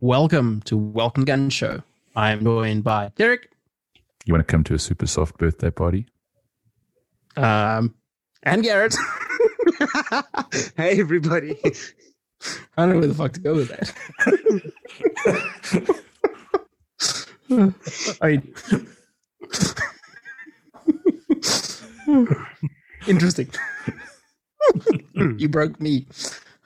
Welcome to Welcome Gun Show. I am joined by Derek. You want to come to a super soft birthday party? Um, and Garrett. hey, everybody. I don't know where the fuck to go with that. I Interesting. you broke me.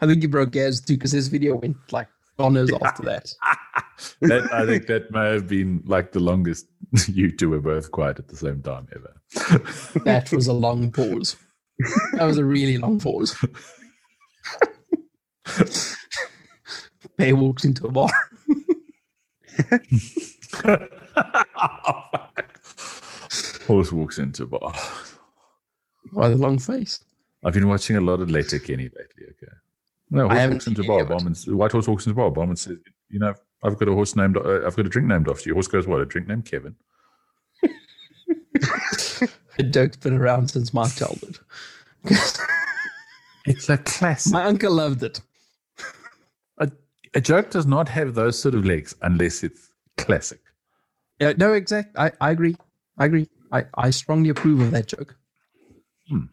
I think you broke Gaz too because his video went like honors after that. that. I think that may have been like the longest you two were both quiet at the same time ever. that was a long pause. That was a really long pause. Bay walks into a bar. Horse walks into a bar. Why the long face? I've been watching a lot of Letterkenny lately. Okay. No, I horse haven't walks into a bar. Barman, White horse walks into a bar. Barman says, "You know, I've got a horse named. Uh, I've got a drink named after you." Horse goes, "What? A drink named Kevin?" The joke's been around since my childhood. It's a classic. my uncle loved it. a, a joke does not have those sort of legs unless it's classic. Yeah, no, exact. I, I agree. I agree. I, I strongly approve of that joke. Hmm.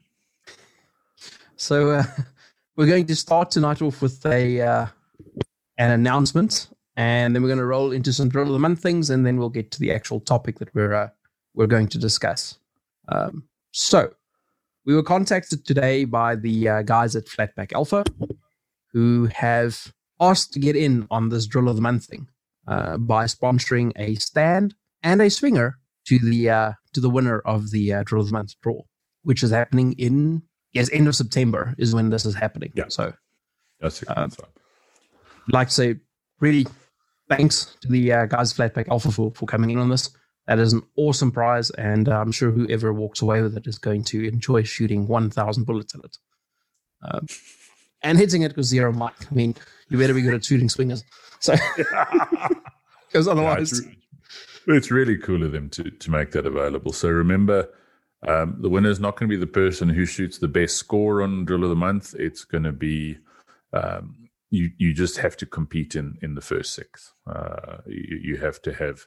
So uh, we're going to start tonight off with a uh, an announcement, and then we're going to roll into some drill of the month things, and then we'll get to the actual topic that we're uh, we're going to discuss. Um, so we were contacted today by the uh, guys at Flatback Alpha, who have asked to get in on this drill of the month thing uh, by sponsoring a stand and a swinger to the uh, to the winner of the uh, drill of the month draw, which is happening in yes end of September is when this is happening. Yeah. So That's it. Um, I'd like to say really thanks to the uh, guys at Flatback Alpha for, for coming in on this. That is an awesome prize, and uh, I'm sure whoever walks away with it is going to enjoy shooting 1,000 bullets at it. Um, and hitting it with zero mic. I mean, you better be good at shooting swingers. So, because Yeah, otherwise, it's, re- it's really cool of them to, to make that available. So remember, um, the winner is not going to be the person who shoots the best score on Drill of the Month. It's going to be um, you. You just have to compete in in the first six. Uh, you, you have to have.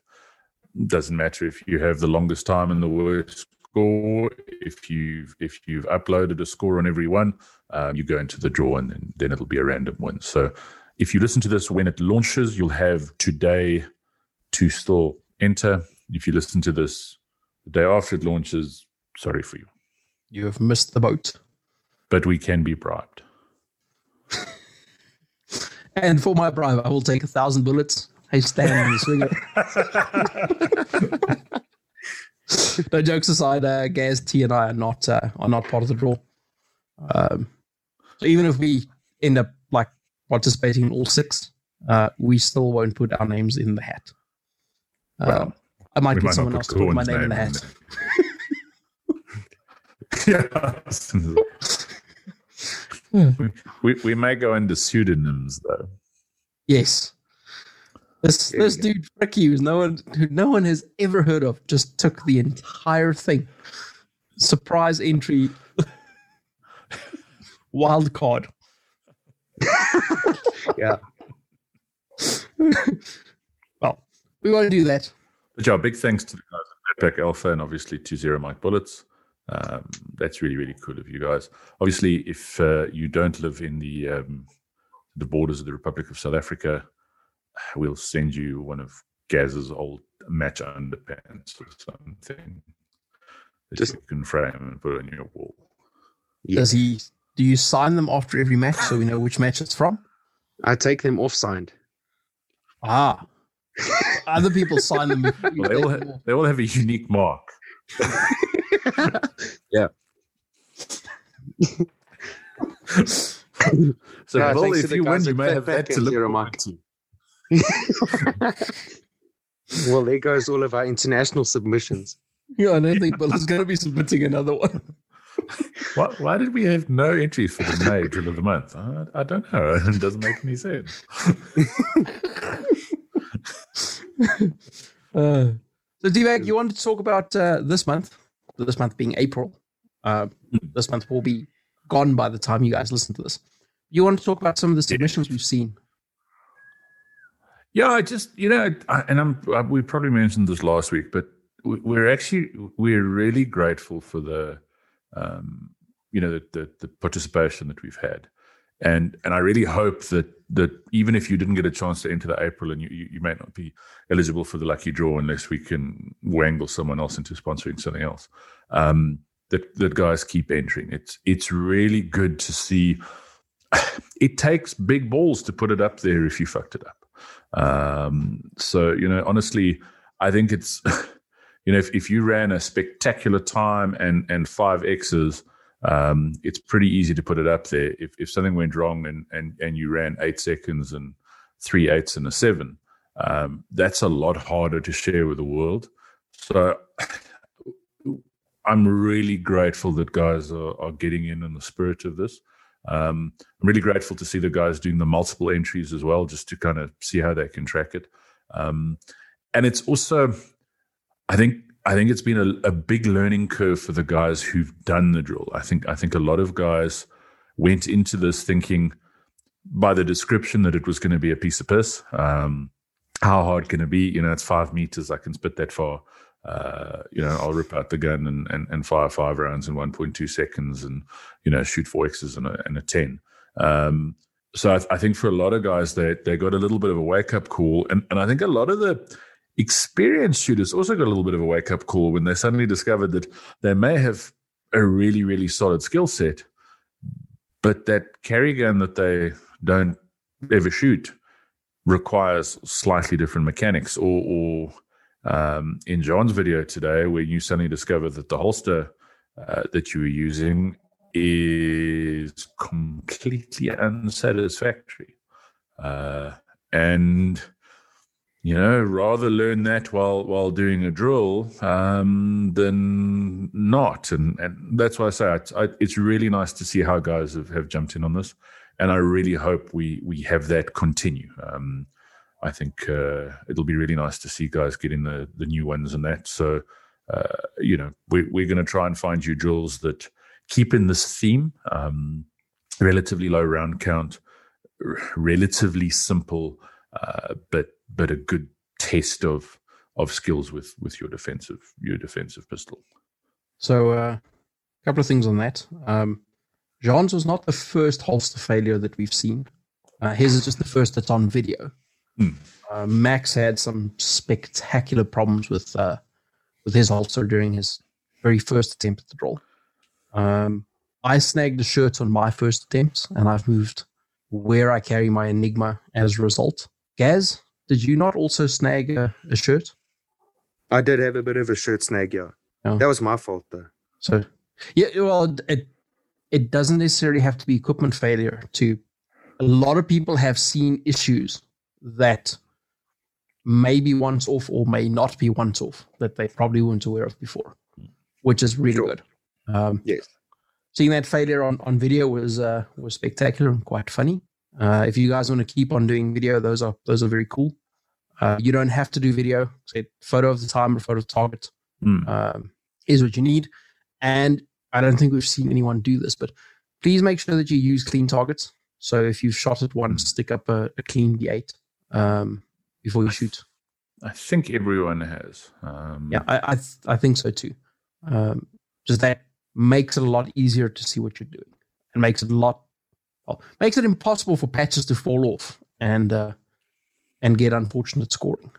Doesn't matter if you have the longest time and the worst score. If you've if you've uploaded a score on every one, um, you go into the draw and then, then it'll be a random win. So if you listen to this when it launches, you'll have today to still enter. If you listen to this the day after it launches, sorry for you. you have missed the boat. But we can be bribed. And for my bribe, I will take a thousand bullets. I stand and swing it. no jokes aside, uh, Gaz, T, and I are not uh, are not part of the draw. Um, so even if we end up like participating in all six, uh, we still won't put our names in the hat. Um, Well, I might get someone else to put my name in the name Hmm. yeah. we, we may go under pseudonyms though. Yes. This There this dude Frick Hughes, no one who no one has ever heard of, just took the entire thing. Surprise entry. Wild card. Yeah. well, we won't do that. But yeah, big thanks to the guys at Backpack Alpha and obviously to Zero Mike Bullets. Um, that's really, really cool of you guys. Obviously, if uh, you don't live in the um, the borders of the Republic of South Africa, we'll send you one of Gaz's old match underpants or something that Just- you can frame and put on your wall. Yeah. Does he do you sign them after every match so we know which match it's from? I take them off signed. Ah. Other people sign them Well, they, all them ha- off. they all have a unique mark. yeah. So, Yeah, Bill, if you win, you at may have Fatback that to and look Zero forward to. well, there goes all of our international submissions. Yeah, I don't think Bill is going to be submitting another one. Why, why did we have no entries for the May drill of the month? I, I don't know. It doesn't make any sense. Uh, so, D-Bag, you wanted to talk about uh, this month, this month being April. Uh, this month will be gone by the time you guys listen to this. You want to talk about some of the submissions we've seen? Yeah, I just you know, I, and I'm I, we probably mentioned this last week, but we, we're actually we're really grateful for the, um, you know, the, the the participation that we've had, and and I really hope that that even if you didn't get a chance to enter the April and you you, you may not be eligible for the lucky draw unless we can wangle someone else into sponsoring something else, um, that that guys keep entering. It's it's really good to see. It takes big balls to put it up there if you fucked it up. Um, so, you know, honestly, I think it's, you know, if, if you ran a spectacular time and, and five X's, um, it's pretty easy to put it up there. If, if something went wrong and, and, and you ran eight seconds and three eights and a seven, um, that's a lot harder to share with the world. So I'm really grateful that guys are, are getting in on the spirit of this. Um, I'm really grateful to see the guys doing the multiple entries as well, just to kind of see how they can track it. Um, and it's also, I think, I think it's been a, a, big learning curve for the guys who've done the drill. I think, I think a lot of guys went into this thinking by the description that it was going to be a piece of piss. Um, how hard can it be? You know, it's five meters. I can spit that far uh, you know, I'll rip out the gun and, and, and fire five rounds in 1.2 seconds and, you know, shoot four X's and a, and a 10. Um, so I, I, think for a lot of guys, they, they got a little bit of a wake up call. And, and I think a lot of the experienced shooters also got a little bit of a wake up call when they suddenly discovered that they may have a really, really solid skill set, but that carry gun that they don't ever shoot requires slightly different mechanics or, or um, in John's video today, where you suddenly discover that the holster uh, that you were using is completely unsatisfactory. Uh, and you know, rather learn that while while doing a drill um, than not. And and that's why I say I, I, it's really nice to see how guys have, have jumped in on this, and I really hope we we have that continue. Um, I think uh, it'll be really nice to see guys getting the the new ones and that. So, uh, you know, we, we're going to try and find you drills that keep in this theme, um, relatively low round count, r- relatively simple, uh, but but a good test of of skills with with your defensive your defensive pistol. So, uh, a couple of things on that. Um, Jean's was not the first holster failure that we've seen. Uh, his is just the first that's on video. Mm. Uh, Max had some spectacular problems with uh, with his holster during his very first attempt at the draw. Um, I snagged a shirt on my first attempt, and I've moved where I carry my Enigma as a result. Gaz, did you not also snag a, a shirt? I did have a bit of a shirt snag, yeah. Oh. That was my fault, though. So, yeah, well, it it doesn't necessarily have to be equipment failure. To a lot of people have seen issues that may be once off or may not be once off that they probably weren't aware of before, which is really sure. good. Um, yes. Seeing that failure on, on video was uh, was spectacular and quite funny. Uh, if you guys want to keep on doing video, those are those are very cool. Uh, you don't have to do video. Say photo of the time or photo of the target mm. um, is what you need. And I don't think we've seen anyone do this, but please make sure that you use clean targets. So if you've shot it once, stick up a, a clean B8 um, before you shoot. I think everyone has. Um, yeah, I I, th- I, think so too. Um, just that makes it a lot easier to see what you're doing, and makes it a lot makes it impossible for patches to fall off and uh, and get unfortunate scoring.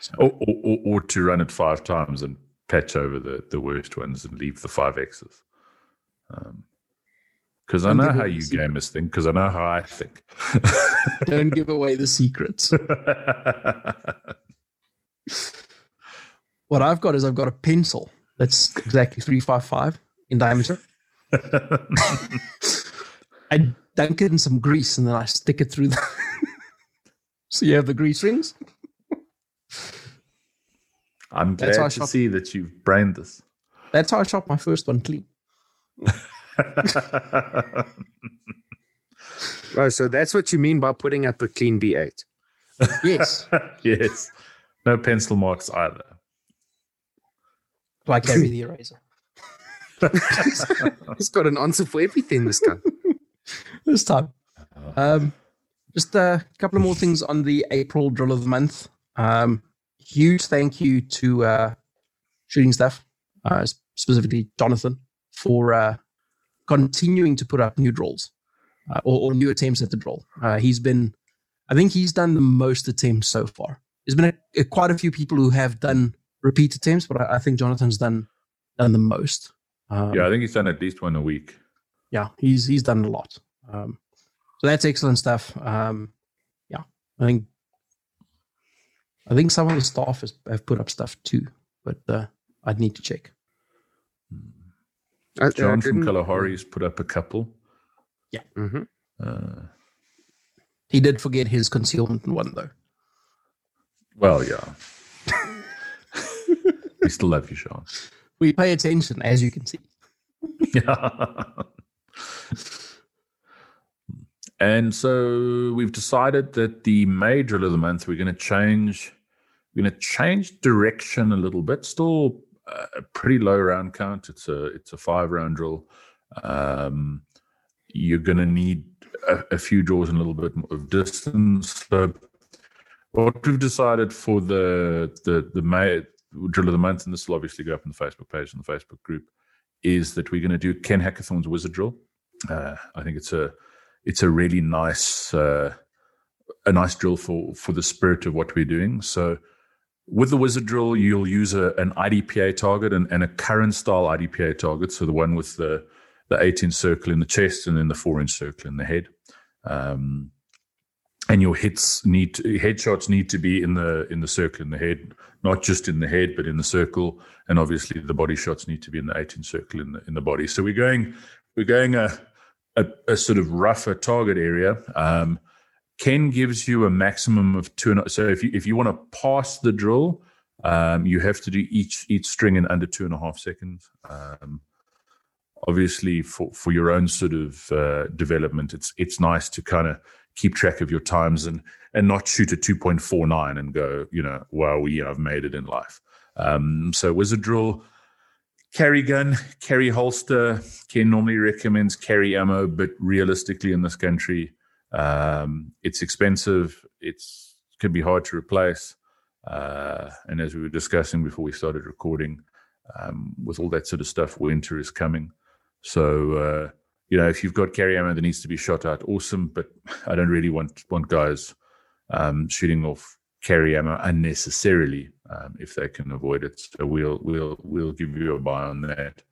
So. Or, or, or, to run it five times and patch over the, the worst ones and leave the five X's. Um, because I know how you gamers think, because I know how I think. Don't give away the secrets. what I've got is I've got a pencil that's exactly 355 in diameter. I dunk it in some grease and then I stick it through the. so you have the grease rings. I'm glad to shop... see that you've brained this. That's how I shot my first one clean. oh, so that's what you mean by putting up a clean B8? Yes. yes. No pencil marks either. Like every the eraser. He's got an answer for everything, this guy. this time. Um, just a couple of more things on the April drill of the month. Um, huge thank you to uh, shooting staff, uh, specifically Jonathan, for uh, continuing to put up new drills uh, or, or, new attempts at the drill. Uh, he's been, I think he's done the most attempts so far. There's been a, a, quite a few people who have done repeat attempts, but I, I think Jonathan's done done the most. Um, yeah, I think he's done at least one a week. Yeah, he's he's done a lot. Um, so that's excellent stuff. Um, yeah, I think I think some of the staff has, have put up stuff too, but uh, I'd need to check. Uh, John from Kalahari's put up a couple. Yeah. Mm-hmm. Uh, he did forget his concealment one though. Well, yeah. we still love you, Sean. We pay attention, as you can see. yeah. and so we've decided that the May drill of the month, we're going to change. We're going to change direction a little bit. Still a pretty low round count. It's a it's a five round drill. Um, you're going to need a, a, few draws and a little bit of distance. So what we've decided for the the the May drill of the month, and this will obviously go up on the Facebook page and the Facebook group, is that we're going to do Ken Hackathorn's wizard drill. Uh, I think it's a it's a really nice uh, a nice drill for for the spirit of what we're doing. So with the wizard drill, you'll use a, an IDPA target and, and a current style IDPA target. So the one with the the 18 circle in the chest and then the four inch circle in the head. Um, and your hits need to, headshots need to be in the in the circle in the head, not just in the head, but in the circle. And obviously, the body shots need to be in the 18 circle in the in the body. So we're going we're going a a, a sort of rougher target area. Um, Ken gives you a maximum of two. And, so if you if you want to pass the drill, um, you have to do each each string in under two and a half seconds. Um, obviously, for for your own sort of uh, development, it's it's nice to kind of keep track of your times and and not shoot a 2.49 and go, you know, wow, yeah, I've made it in life. Um, so wizard drill, carry gun, carry holster. Ken normally recommends carry ammo, but realistically in this country, um, it's expensive. It's it can be hard to replace. Uh, and as we were discussing before we started recording, um, with all that sort of stuff, winter is coming. So uh, you know, if you've got carry ammo that needs to be shot out, awesome. But I don't really want want guys um, shooting off carry ammo unnecessarily um, if they can avoid it. So we'll we'll we'll give you a buy on that.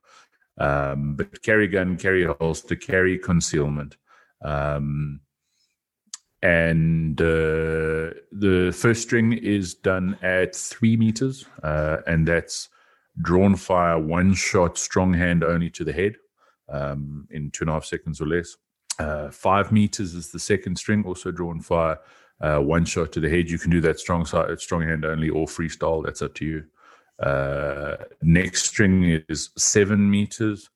Um, but carry gun, carry holster, carry concealment. Um, and uh, the first string is done at three meters, uh, and that's drawn fire, one shot, strong hand only to the head um, in two and a half seconds or less. Uh, five meters is the second string, also drawn fire, uh, one shot to the head. You can do that strong side, strong hand only, or freestyle. That's up to you. Uh, next string is seven meters,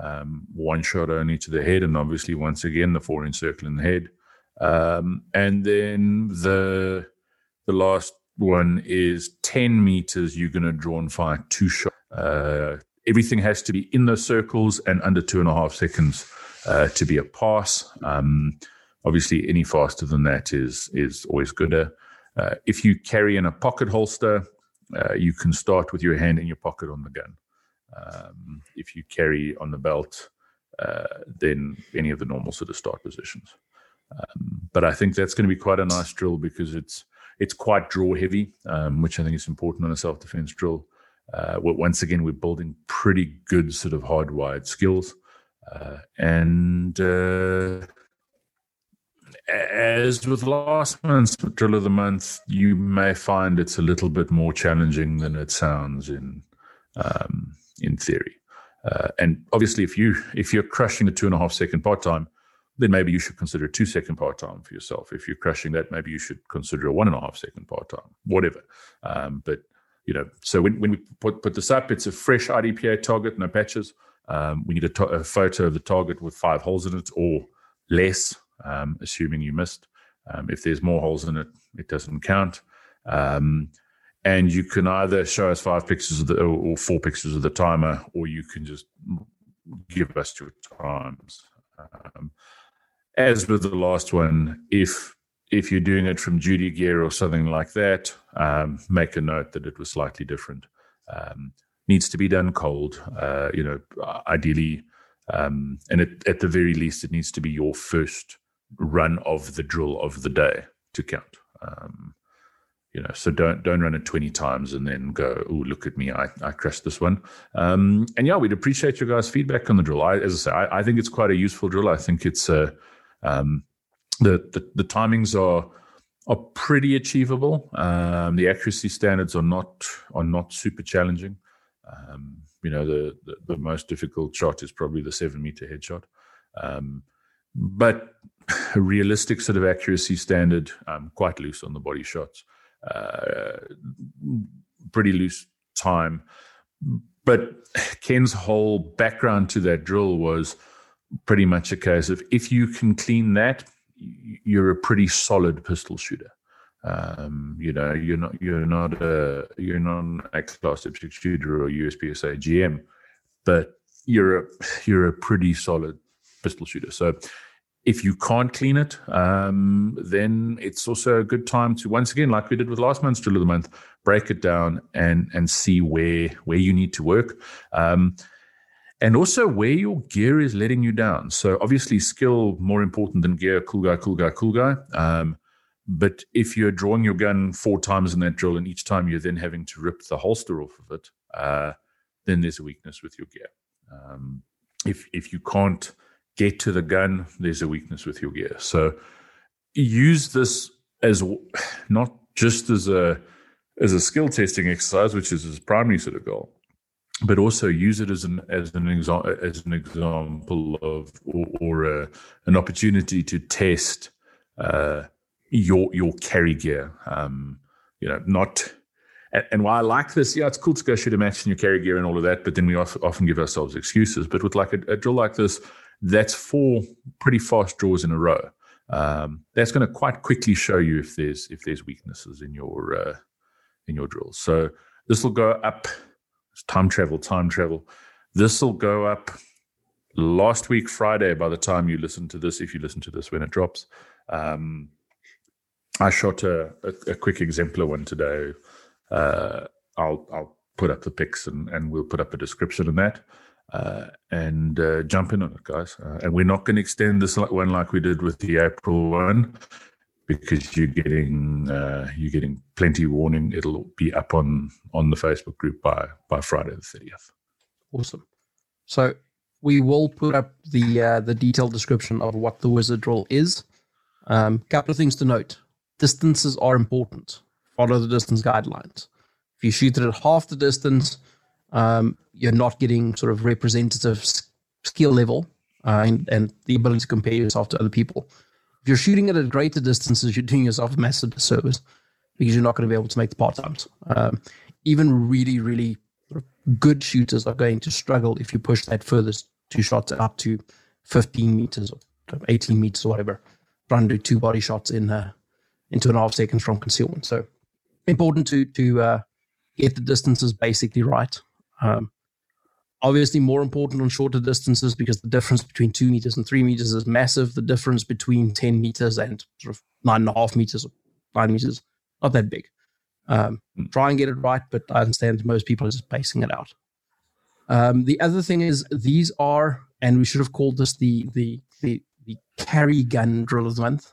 um, one shot only to the head, and obviously once again the four inch circle in the head. Um, and then the the last one is ten meters. You're going to draw and fire two shots. Uh, everything has to be in those circles and under two and a half seconds uh, to be a pass. Um, obviously, any faster than that is is always gooder. Uh, if you carry in a pocket holster, uh, you can start with your hand in your pocket on the gun. Um, if you carry on the belt, uh, then any of the normal sort of start positions. Um, but I think that's going to be quite a nice drill because it's it's quite draw heavy, um, which I think is important on a self defense drill uh, once again, we're building pretty good sort of hardwired skills. Uh, and uh, as with last month's drill of the month, you may find it's a little bit more challenging than it sounds in um, in theory. Uh, and obviously, if you if you're crushing the two and a half second part time, then maybe you should consider a two second part time for yourself. If you're crushing that, maybe you should consider a one and a half second part time, whatever. Um, but you know, so when, when we put, put this up, it's a fresh IDPA target, no patches. Um, we need a, to- a, photo of the target with five holes in it or less, um, assuming you missed. Um, if there's more holes in it, it doesn't count. Um, and you can either show us five pictures of the, or, four pictures of the timer, or you can just give us your times. Um, as with the last one, if if you're doing it from duty gear or something like that, um, make a note that it was slightly different. Um, needs to be done cold. Uh, you know, ideally, um, and it, at the very least, it needs to be your first run of the drill of the day to count. Um, you know, so don't don't run it twenty times and then go, oh, look at me, I, I crashed this one. Um, and yeah, we'd appreciate your guys' feedback on the drill. I, as I say, I, I think it's quite a useful drill. I think it's a um, the, the, the timings are are pretty achievable. Um, the accuracy standards are not are not super challenging. Um, you know, the, the, the most difficult shot is probably the seven meter headshot. Um, but a realistic sort of accuracy standard, um, quite loose on the body shots, uh, pretty loose time. But Ken's whole background to that drill was pretty much a case of if you can clean that, you're a pretty solid pistol shooter. Um, you know, you're not you're not a you're not a class six shooter or USPSA GM, but you're a you're a pretty solid pistol shooter. So if you can't clean it, um, then it's also a good time to once again, like we did with last month's drill of the month, break it down and and see where where you need to work. Um, and also where your gear is letting you down. So obviously, skill more important than gear. Cool guy, cool guy, cool guy. Um, but if you're drawing your gun four times in that drill, and each time you're then having to rip the holster off of it, uh, then there's a weakness with your gear. Um, if if you can't get to the gun, there's a weakness with your gear. So use this as not just as a as a skill testing exercise, which is his primary sort of goal, but also use it as an as an example as an example of or, or a, an opportunity to test uh, your your carry gear. Um, you know, not and, and while I like this, yeah, it's cool to go shoot a match in your carry gear and all of that, but then we often give ourselves excuses. But with like a, a drill like this, that's four pretty fast draws in a row. Um, that's going to quite quickly show you if there's if there's weaknesses in your uh, in your drills. So this will go up time travel, time travel. This will go up last week Friday. By the time you listen to this, if you listen to this when it drops, um, I shot a, a, a, quick exemplar one today. Uh, I'll I'll put up the pics and, and we'll put up a description of that. Uh, and uh, jump in on it, guys. Uh, and we're not going to extend this one like we did with the April one because you're getting uh, you're getting plenty warning. It'll be up on on the Facebook group by by Friday the thirtieth. Awesome. So we will put up the uh, the detailed description of what the wizard drill is. Um, couple of things to note: distances are important. Follow the distance guidelines. If you shoot it at half the distance, um, you're not getting sort of representative skill level uh, and, and the ability to compare yourself to other people if you're shooting at a greater distances, you're doing yourself a massive disservice because you're not going to be able to make the part times. Um, even really, really good shooters are going to struggle if you push that furthest two shots up to 15 meters or 18 meters or whatever. Trying to do two body shots in uh, in and half seconds from concealment. So important to to uh, get the distances basically right. Um, obviously more important on shorter distances because the difference between two meters and three meters is massive. The difference between 10 meters and sort of nine and a half meters or nine meters, not that big. Um, hmm. try and get it right, but I understand most people are just basing it out. Um, the other thing is these are, and we should have called this the the the, the carry gun drill of the month,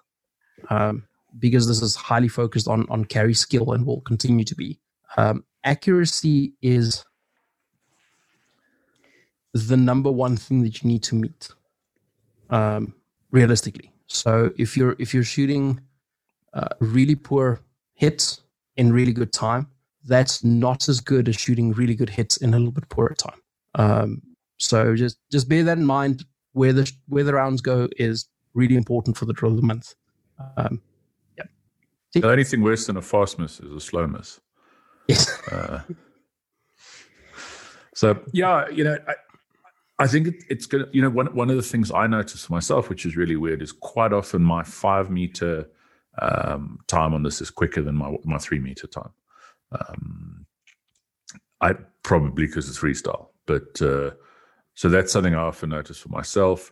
um, because this is highly focused on on carry skill and will continue to be. Um, accuracy is the number one thing that you need to meet um, realistically. So if you're if you're shooting uh, really poor hits in really good time, that's not as good as shooting really good hits in a little bit poorer time. Um, so just just bear that in mind. Where the where the rounds go is really important for the drill of the month. Um, yeah. The only thing worse than a fast miss is a slow miss. Yes. Uh, so yeah, you know, I, I think it, it's good. You know, one one of the things I notice for myself, which is really weird, is quite often my five meter um, time on this is quicker than my my three meter time. Um, I probably because it's freestyle, but uh, so that's something I often notice for myself.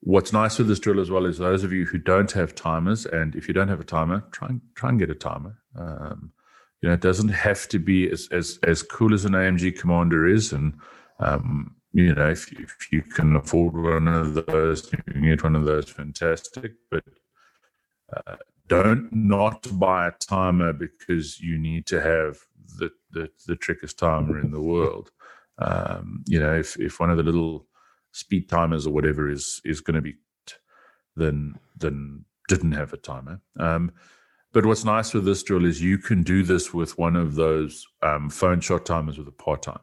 what's nice with this drill as well is those of you who don't have timers, and if you don't have a timer, try and try and get a timer. Um, you know, it doesn't have to be as as as cool as an AMG Commander is, and um, you know, if you, if you can afford one of those, you can get one of those, fantastic. But uh, don't not buy a timer because you need to have the the, the trickiest timer in the world. Um, you know, if if one of the little speed timers or whatever is is going to be, then then didn't have a timer. Um, but what's nice with this drill is you can do this with one of those um, phone shot timers with a part time.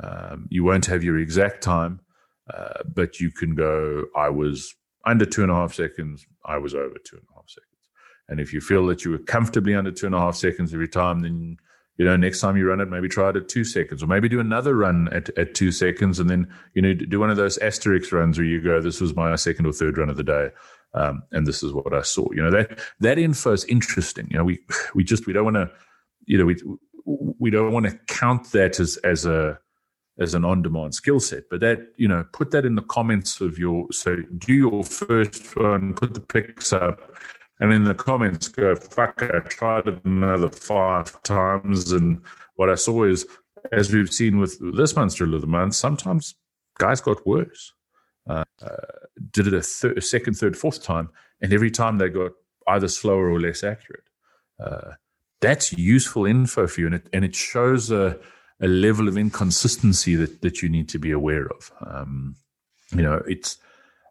Um, you won't have your exact time, uh, but you can go. I was under two and a half seconds. I was over two and a half seconds. And if you feel that you were comfortably under two and a half seconds every time, then you know next time you run it, maybe try it at two seconds, or maybe do another run at, at two seconds, and then you know do one of those asterisk runs where you go, "This was my second or third run of the day." Um, and this is what I saw. You know that that info is interesting. You know, we we just we don't want to, you know, we we don't want to count that as as a as an on-demand skill set. But that, you know, put that in the comments of your so do your first one, put the pics up, and in the comments go, fuck, I tried it another five times. And what I saw is, as we've seen with this month's drill of the month, sometimes guys got worse. Uh, did it a, third, a, second, third, fourth time, and every time they got either slower or less accurate. Uh, that's useful info for you, and it, and it shows a a level of inconsistency that that you need to be aware of. Um, you know, it's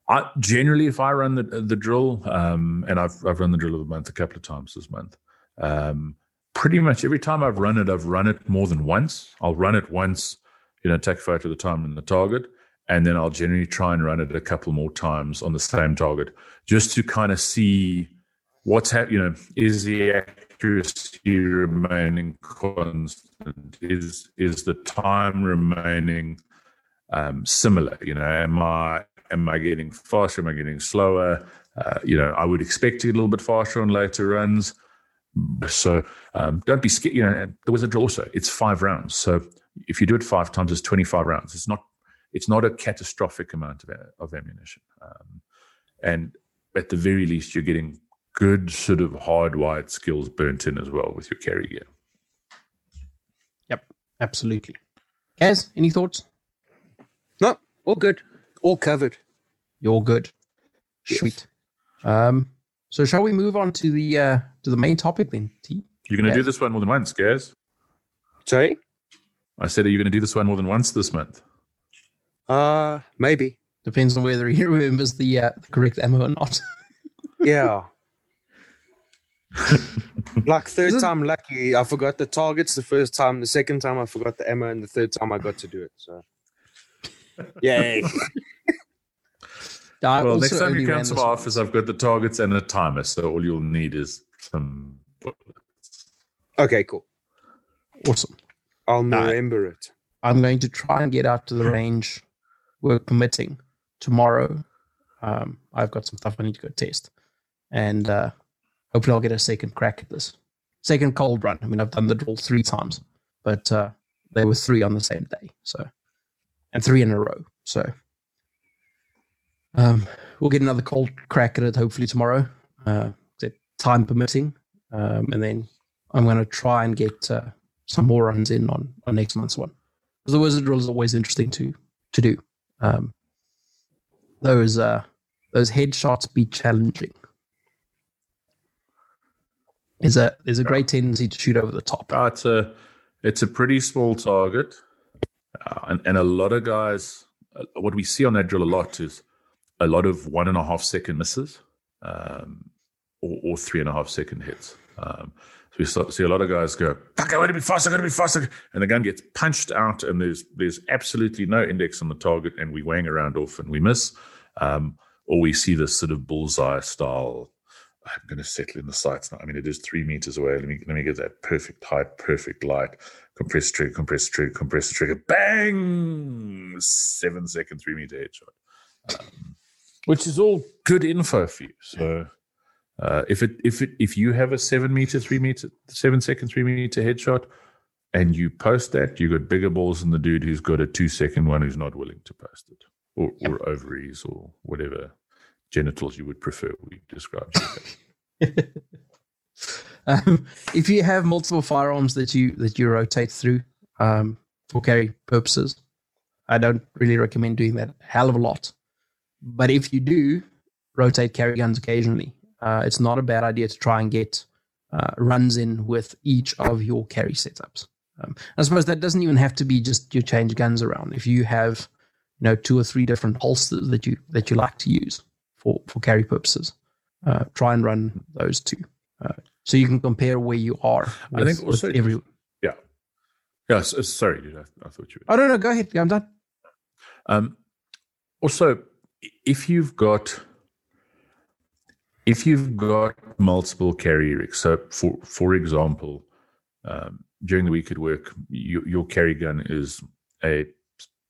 I, generally if I run the the drill, um, and I've I've run the drill of the month a couple of times this month. Um, pretty much every time I've run it, I've run it more than once. I'll run it once, you know, take a photo of the time and the target, and then I'll generally try and run it a couple more times on the same target, just to kind of see what's happening. You know, is the accuracy remaining constant? Is is the time remaining um, similar? You know, am I am I getting faster? Am I getting slower? Uh, you know, I would expect to get a little bit faster on later runs. So um, don't be scared. You know, there was a draw. So it's five rounds. So if you do it five times, it's twenty five rounds. It's not it's not a catastrophic amount of of ammunition. Um, and at the very least, you're getting good sort of hardwired skills burnt in as well with your carry gear. Yep, absolutely. Gaz, any thoughts? No, all good. All covered. You're good. Yes. Sweet. Um, so shall we move on to the uh, to the main topic then? T. You're going to do this one more than once, Gaz. Sorry. I said, are you going to do this one more than once this month? Uh, maybe. Depends on whether he remembers the, uh, the correct ammo or not. yeah. Like third time lucky, I forgot the targets the first time. The second time I forgot the ammo, and the third time I got to do it. So, yay! well, next time you come to my office, I've got the targets and a timer, so all you'll need is some bullets. Okay, cool, awesome. I'll remember it. I'm going to try and get out to the range. We're permitting tomorrow. Um, I've got some stuff I need to go test, and uh, hopefully I'll get a second crack at this. Second cold run. I mean, I've done the drill three times, but uh, there were three on the same day. So, and three in a row. So, um, we'll get another cold crack at it hopefully tomorrow, uh, time permitting. Um, and then I'm going to try and get uh, some more runs in on, on next month's one. Because the wizard drill is always interesting to to do. Um, those uh, those headshots be challenging is a there's a great tendency to shoot over the top. Uh, it's a it's a pretty small target, uh, and and a lot of guys. Uh, what we see on that drill a lot is a lot of one and a half second misses, um, or, or, three and a half second hits. Um, so we start, see a lot of guys go, "Fuck! I want to be faster! I got to be faster!" And the gun gets punched out, and there's there's absolutely no index on the target, and we wang around off and we miss, um, or we see this sort of bullseye style I'm going to settle in the sights now. I mean, it is three meters away. Let me let me get that perfect height, perfect light. Compress trigger, compress trigger, compress the trigger. Bang! Seven second, three meter headshot, um, which is all good info for you. So, uh, if it if it if you have a seven meter, three meter, seven second, three meter headshot, and you post that, you got bigger balls than the dude who's got a two second one who's not willing to post it, or, yep. or ovaries, or whatever genitals you would prefer we describe. um, if you have multiple firearms that you that you rotate through um, for carry purposes, I don't really recommend doing that hell of a lot. But if you do rotate carry guns occasionally, uh, it's not a bad idea to try and get uh, runs in with each of your carry setups. Um, I suppose that doesn't even have to be just you change guns around. If you have, you know, two or three different holsters that you that you like to use for for carry purposes, uh, try and run those two, uh, so you can compare where you are. With, I think also every. Yeah. Yeah. So, sorry, dude. I, I, thought you. Were... Oh no, no. Go ahead. I'm done. Um. Also, if you've got if you've got multiple carry rigs, so for for example, um, during the week at work, you, your carry gun is a,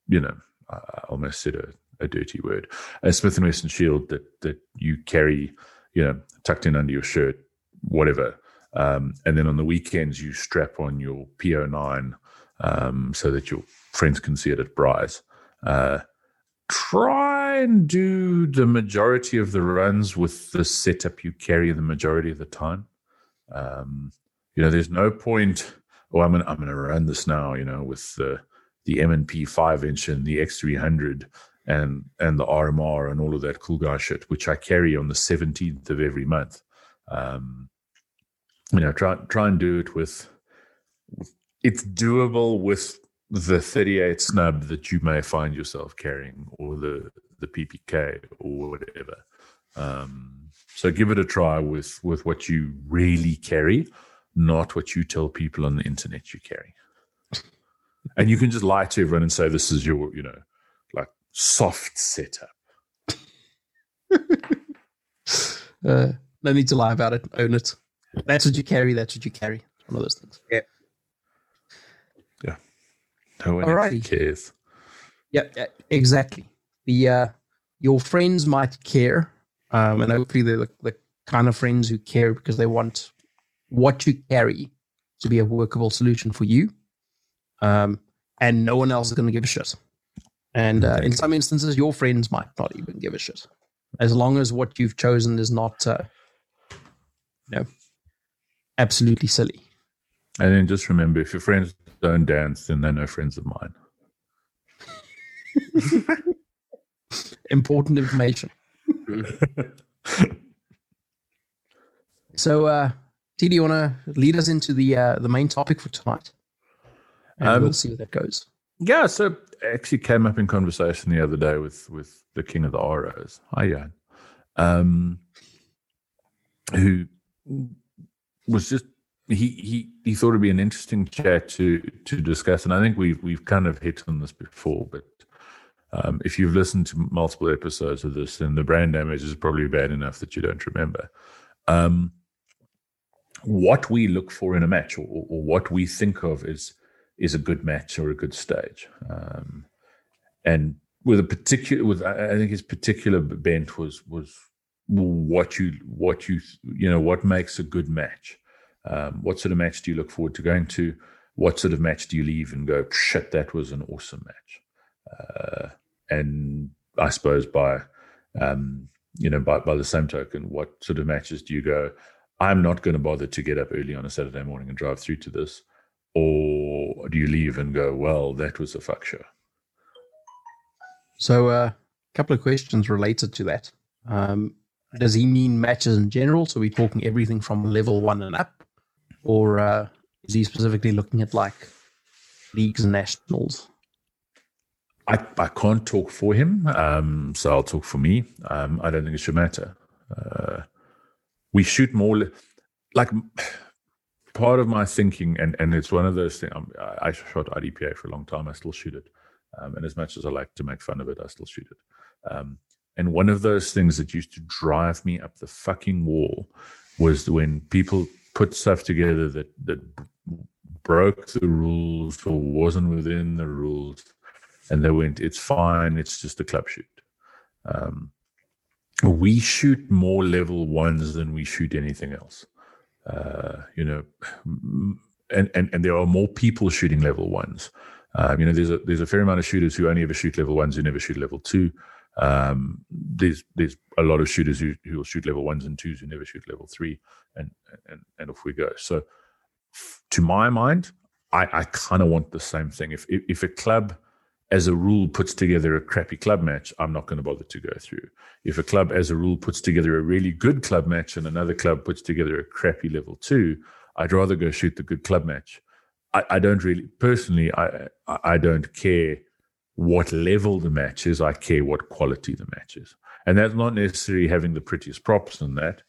you know, I almost said a, a dirty word, a Smith and Wesson shield that that you carry, you know, tucked in under your shirt, whatever. Um, and then on the weekends, you strap on your P09 um, so that your friends can see it at braais. Uh, try and do the majority of the runs with the setup you carry the majority of the time. Um, you know, there's no point. Oh, I'm gonna I'm gonna run this now. You know, with the the M and P five inch and the X three hundred and and the RMR and all of that cool guy shit, which I carry on the 17th of every month. Um, you know, try try and do it with. It's doable with the 38 snub that you may find yourself carrying, or the the PPK, or whatever. Um, so give it a try with with what you really carry, not what you tell people on the internet you carry. and you can just lie to everyone and say this is your, you know, soft setup. uh, no need to lie about it. Own it. That's what you carry. That's what you carry. One of those things. Yeah. Yeah. No one Alrighty. cares. Yeah, exactly. The uh, your friends might care, um, and hopefully they're the, the kind of friends who care because they want what you carry to be a workable solution for you. Um, and no one else is going to give a shit. And uh, in some instances, your friends might not even give a shit, as long as what you've chosen is not, uh, you know, absolutely silly. And then just remember, if your friends don't dance, then they're no friends of mine. Important information. so, uh, T, do you want to lead us into the uh, the main topic for tonight? And um, we'll see where that goes. Yeah, so actually came up in conversation the other day with with the king of the ROs, hi Jan, um, who was just he he he thought it'd be an interesting chat to to discuss, and I think we've we've kind of hit on this before, but um, if you've listened to multiple episodes of this, then the brain damage is probably bad enough that you don't remember. Um, what we look for in a match, or, or, what we think of as is a good match or a good stage, um, and with a particular, with I think his particular bent was was what you what you you know what makes a good match. Um, what sort of match do you look forward to going to? What sort of match do you leave and go, shit, that was an awesome match? Uh, and I suppose by um, you know by by the same token, what sort of matches do you go? I'm not going to bother to get up early on a Saturday morning and drive through to this, or do you leave and go? Well, that was a fuck show. So, a uh, couple of questions related to that. Um, does he mean matches in general? So, we're talking everything from level one and up, or uh, is he specifically looking at like leagues and nationals? I, I can't talk for him, um, so I'll talk for me. Um, I don't think it should matter. Uh, we shoot more like part of my thinking, and, and it's one of those things. Um, I shot IDPA for a long time. I still shoot it, um, and as much as I like to make fun of it, I still shoot it. Um, and one of those things that used to drive me up the fucking wall was when people put stuff together that that broke the rules or wasn't within the rules and they went, "It's fine. It's just a club shoot." Um, we shoot more level ones than we shoot anything else. Uh, you know, and, and and there are more people shooting level ones. Um, you know, there's a there's a fair amount of shooters who only ever shoot level ones who never shoot level two. Um, there's there's a lot of shooters who who will shoot level ones and twos who never shoot level three, and and and off we go. So, to my mind, I I kind of want the same thing. If, if if a club as a rule puts together a crappy club match, I'm not going to bother to go through. If a club as a rule puts together a really good club match and another club puts together a crappy level two, I'd rather go shoot the good club match. I, I don't really personally I I don't care what level the match is, I care what quality the match is. And that's not necessarily having the prettiest props in that.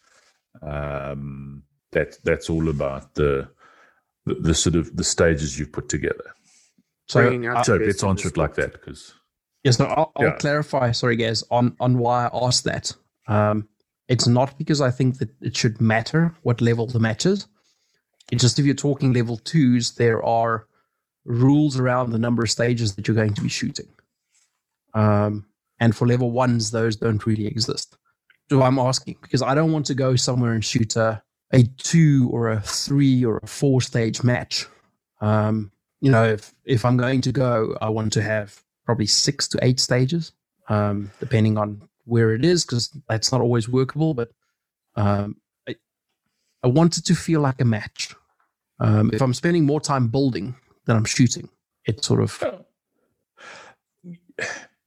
Um, that that's all about the, the, the sort of the stages you've put together. So, uh, so let's answer it like that because yes, no, I'll, I'll yeah. clarify. Sorry, guys, on on why I asked that. Um, it's not because I think that it should matter what level the match is. It's just if you're talking level twos, there are rules around the number of stages that you're going to be shooting. Um, and for level ones, those don't really exist. So I'm asking because I don't want to go somewhere and shoot a, a two or a three or a four stage match. Um, you know, if, if I'm going to go, I want to have probably six to eight stages, um, depending on where it is, because that's not always workable. But um, I, I want it to feel like a match. Um, if I'm spending more time building, than I'm shooting. It sort of.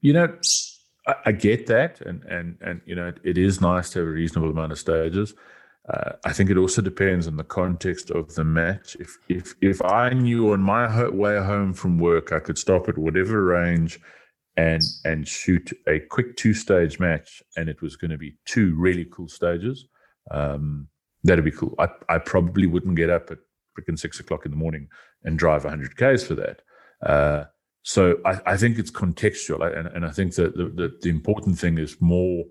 You know, I, I get that, and and and you know, it is nice to have a reasonable amount of stages. Uh, I think it also depends on the context of the match. If if if I knew on my way home from work I could stop at whatever range and and shoot a quick two stage match, and it was going to be two really cool stages, um, that'd be cool. I I probably wouldn't get up at freaking six o'clock in the morning and drive 100 k's for that. Uh, so I, I, think it's contextual, and, and I think that the, the, the, important thing is more.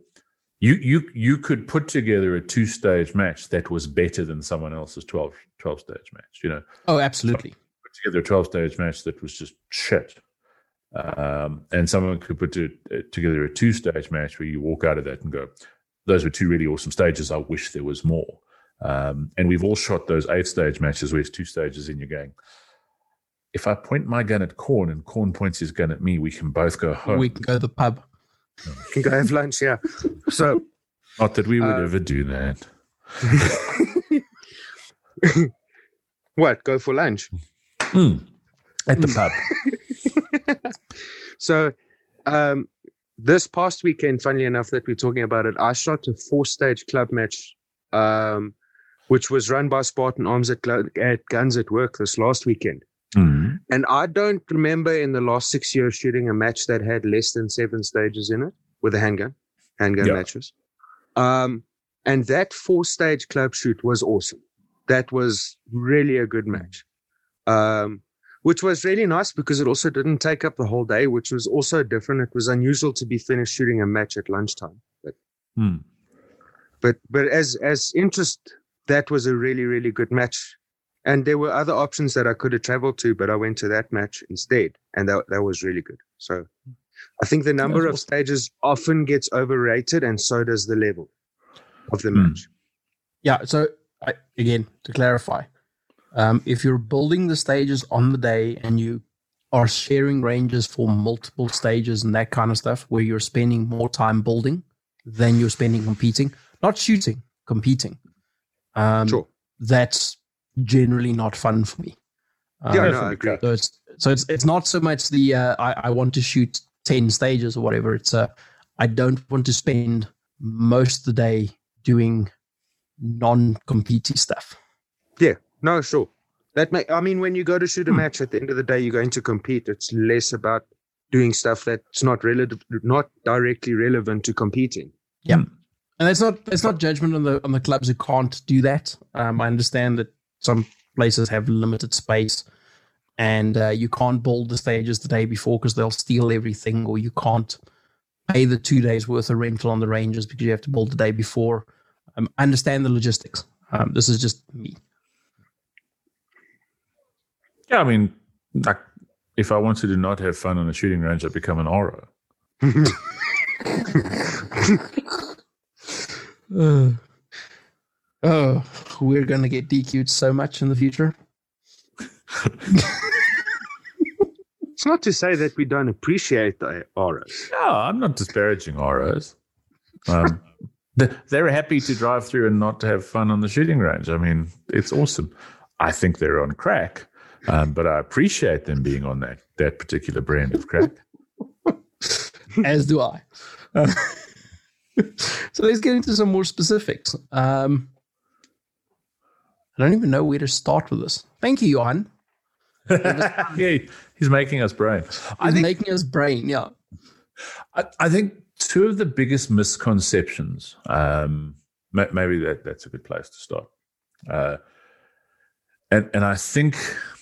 You you you could put together a two stage match that was better than someone else's 12, 12 stage match. You know. Oh, absolutely. So put together a twelve stage match that was just shit. Um, and someone could put to, uh, together a two stage match where you walk out of that and go, those were two really awesome stages. I wish there was more. Um, and we've all shot those eight stage matches where it's two stages in your game. If I point my gun at Corn and Corn points his gun at me, we can both go home. We can go to the pub. We can go have lunch, yeah. So, not that we would uh, ever do that. what? Go for lunch? Mm, at the pub. so, um, this past weekend, funnily enough, that we're talking about it, I shot a four stage club match um, which was run by Spartan Arms at, at Guns at Work this last weekend. Mm-hmm. And I don't remember in the last six years shooting a match that had less than seven stages in it with a handgun, handgun yeah. matches. Um, and that four stage club shoot was awesome. That was really a good match. Um, which was really nice because it also didn't take up the whole day, which was also different. It was unusual to be finished shooting a match at lunchtime. But hmm but but as as interest, that was a really really good match. And there were other options that I could have traveled to, but I went to that match instead, and that that was really good. So I think the number of stages often gets overrated, and so does the level of the mm. match. Yeah. So I, again, to clarify, um, if you're building the stages on the day and you are sharing ranges for multiple stages and that kind of stuff, where you're spending more time building than you're spending competing, not shooting, competing. Um, sure. That's generally not fun for me. Um, yeah, no, I agree. So it's so it's it's not so much the uh, I, I want to shoot ten stages or whatever. It's uh, I don't want to spend most of the day doing non-competing stuff. Yeah, no, sure. That may, I mean, when you go to shoot a hmm. match, at the end of the day, you're going to compete. It's less about doing stuff that's not relative, not directly relevant to competing. Yeah. And it's not it's not judgment on the on the clubs who can't do that. Um, I understand that some places have limited space, and uh, you can't build the stages the day before because they'll steal everything, or you can't pay the two days worth of rental on the ranges because you have to build the day before. Um, understand the logistics. Um, this is just me. Yeah, I mean, like if I wanted to not have fun on a shooting range, I'd become an RO. Uh, oh, we're gonna get DQ'd so much in the future. It's not to say that we don't appreciate the ROs. No, I'm not disparaging ROs. Um, they're happy to drive through and not to have fun on the shooting range. I mean, it's awesome. I think they're on crack, um, but I appreciate them being on that that particular brand of crack. As do I. Uh, so let's get into some more specifics. Um, I don't even know where to start with this. Thank you, Johan. yeah, he's making us brain. He's I think, making us brain. Yeah. I, I think two of the biggest misconceptions. Um, maybe that that's a good place to start. Uh, and and I think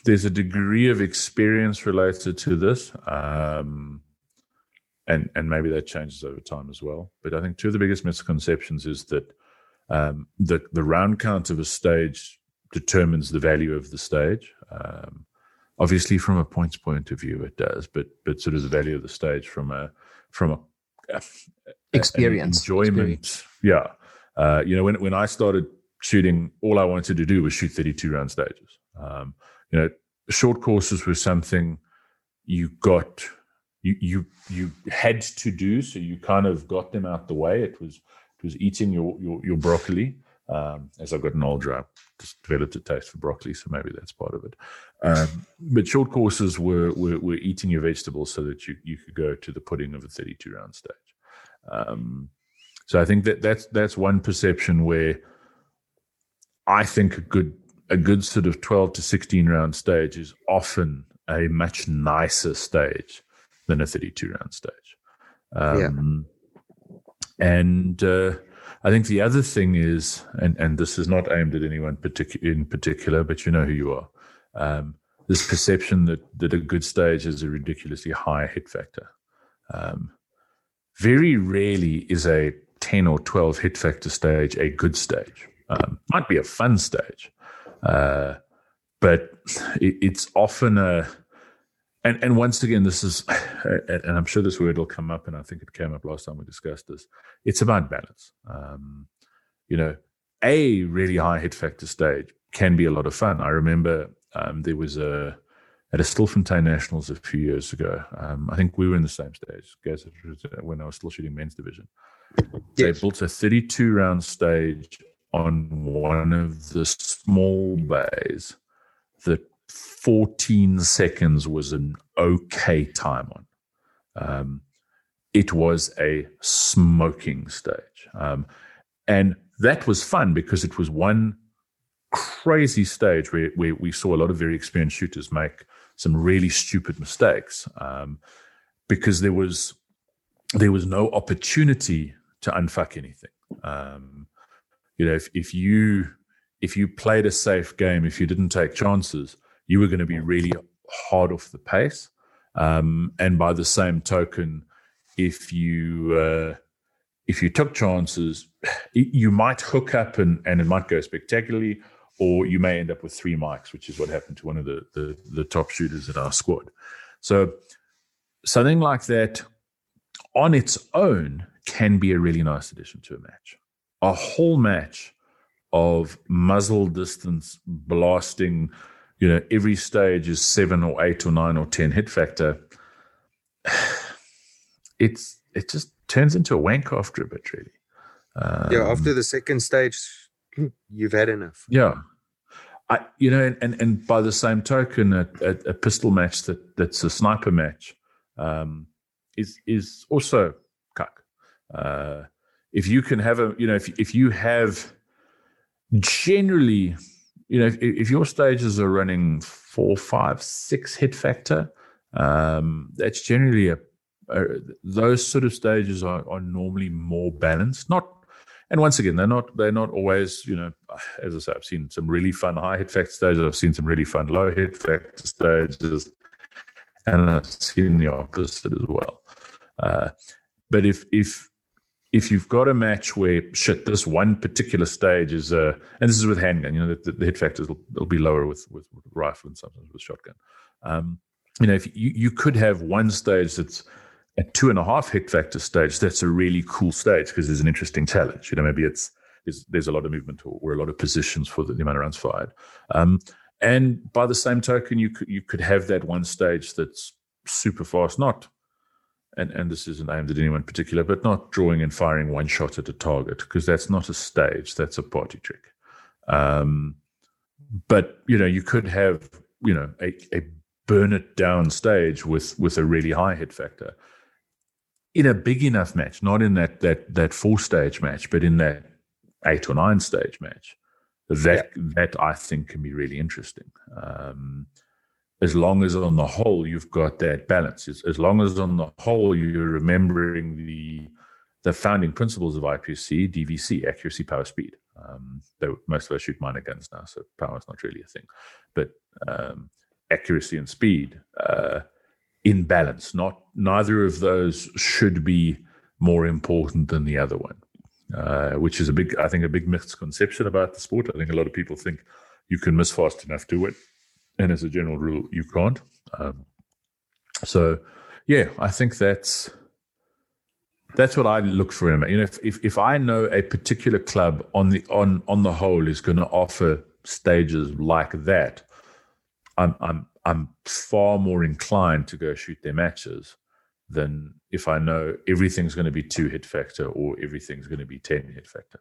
there's a degree of experience related to this, um, and and maybe that changes over time as well. But I think two of the biggest misconceptions is that um, the the round count of a stage determines the value of the stage. Um, obviously, from a points point of view, it does, but but sort of the value of the stage from a from a experience enjoyment. Experience. Yeah, uh, you know, when when I started shooting, all I wanted to do was shoot 32 round stages. Um, you know, short courses were something you got you you you had to do, so you kind of got them out the way. It was it was eating your your, your broccoli. Um, as I've gotten older, I just developed a taste for broccoli, so maybe that's part of it. Um, but short courses were, were, were eating your vegetables so that you you could go to the pudding of a 32 round stage. Um, so I think that that's that's one perception where I think a good a good sort of 12 to 16 round stage is often a much nicer stage than a 32 round stage. Um, yeah. And uh, I think the other thing is, and, and this is not aimed at anyone in particular, but you know who you are. Um, this perception that, that a good stage is a ridiculously high hit factor. Um, very rarely is a 10 or 12 hit factor stage a good stage. Um, might be a fun stage, uh, but it, it's often a and and once again, this is, and I'm sure this word will come up, and I think it came up last time we discussed this. It's about balance. Um, you know, a really high hit factor stage can be a lot of fun. I remember um, there was a at a Stilfontein Nationals a few years ago. Um, I think we were in the same stage, guys, when I was still shooting men's division. Yes. They built a 32 round stage on one of the small bays that 14 seconds was an okay time on. Um, it was a smoking stage. Um, and that was fun because it was one crazy stage where, where we saw a lot of very experienced shooters make some really stupid mistakes um, because there was there was no opportunity to unfuck anything. Um, you know, if, if you if you played a safe game, if you didn't take chances, you were going to be really hard off the pace. Um, and by the same token, if you uh, if you took chances, you might hook up and, and it might go spectacularly, or you may end up with three mics, which is what happened to one of the, the, the top shooters at our squad. So something like that on its own can be a really nice addition to a match. A whole match of muzzle distance blasting you know, every stage is seven or eight or nine or 10 hit factor. It's, it just turns into a wank after a bit, really. Um, yeah, after the second stage, you've had enough. Yeah. I, you know, and, and by the same token, a, a, a pistol match that, that's a sniper match um, is is also cuck. Uh, if you can have a, you know, if if you have generally you know, if, if, your stages are running four, five, six hit factor, um, that's generally a, a, those sort of stages are, are normally more balanced. Not, and once again, they're not they're not always. You know, as I say, I've seen some really fun high hit factor stages. I've seen some really fun low hit factor stages, and I've seen the opposite as well. Uh, but if if if you've got a match where shit, this one particular stage is, uh, and this is with handgun, you know, the, the hit factors will, will, be lower with, with, with, rifle and sometimes with shotgun. Um, you know, if you, you could have one stage that's a two and a half hit factor stage, that's a really cool stage because there's an interesting challenge. You know, maybe it's there's, there's a lot of movement or, or, a lot of positions for the, the amount of rounds fired. Um, and by the same token, you could you could have that one stage that's super fast, not and and this isn't aimed at anyone in particular, but not drawing and firing one shot at a target because that's not a stage, that's a party trick. Um, but you know, you could have you know a, a burn it down stage with with a really high hit factor in a big enough match, not in that that that four stage match, but in that eight or nine stage match. That yeah. that I think can be really interesting. Um, as long as on the whole you've got that balance. As, as long as on the whole you're remembering the the founding principles of IPSC, DVC, accuracy, power, speed. Um, though most of us shoot minor guns now, so power is not really a thing. But um, accuracy and speed uh, in balance. Not neither of those should be more important than the other one, uh, which is a big, I think, a big misconception about the sport. I think a lot of people think you can miss fast enough to win and as a general rule, you can't. Um, so, yeah, I think that's that's what I look for in a You know, if, if, if I know a particular club on the on on the whole is going to offer stages like that, I'm I'm I'm far more inclined to go shoot their matches than if I know everything's going to be two hit factor or everything's going to be ten hit factor,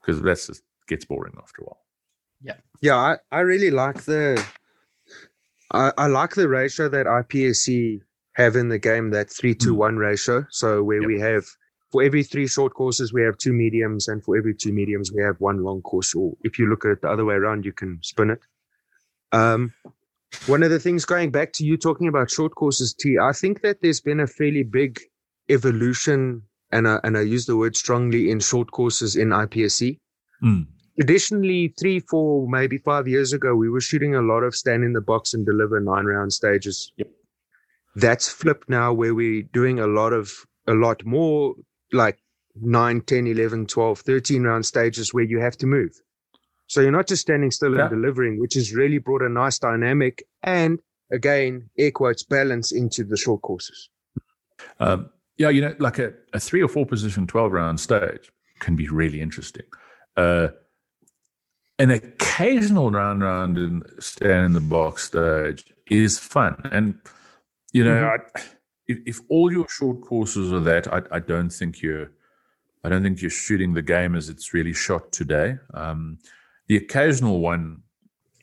because that's just gets boring after a while. Yeah, yeah, I, I really like the I, I like the ratio that IPSC have in the game, that three to mm. one ratio. So where yep. we have for every three short courses, we have two mediums, and for every two mediums, we have one long course. Or if you look at it the other way around, you can spin it. Um, one of the things going back to you talking about short courses, T, I think that there's been a fairly big evolution, and I, and I use the word strongly in short courses in IPSC. Mm traditionally three, four, maybe five years ago, we were shooting a lot of stand in the box and deliver nine round stages. Yep. That's flipped now where we're doing a lot of, a lot more like 9, 10, 11, 12, 13 round stages where you have to move. So you're not just standing still yeah. and delivering, which has really brought a nice dynamic and again, air quotes, balance into the short courses. Um, yeah, you know, like a, a three or four position 12 round stage can be really interesting. Uh, an occasional round round and stand in the box stage is fun. And, you know, mm-hmm. I, if, if, all your short courses are that, I, I, don't think you're, I don't think you're shooting the game as it's really shot today. Um, the occasional one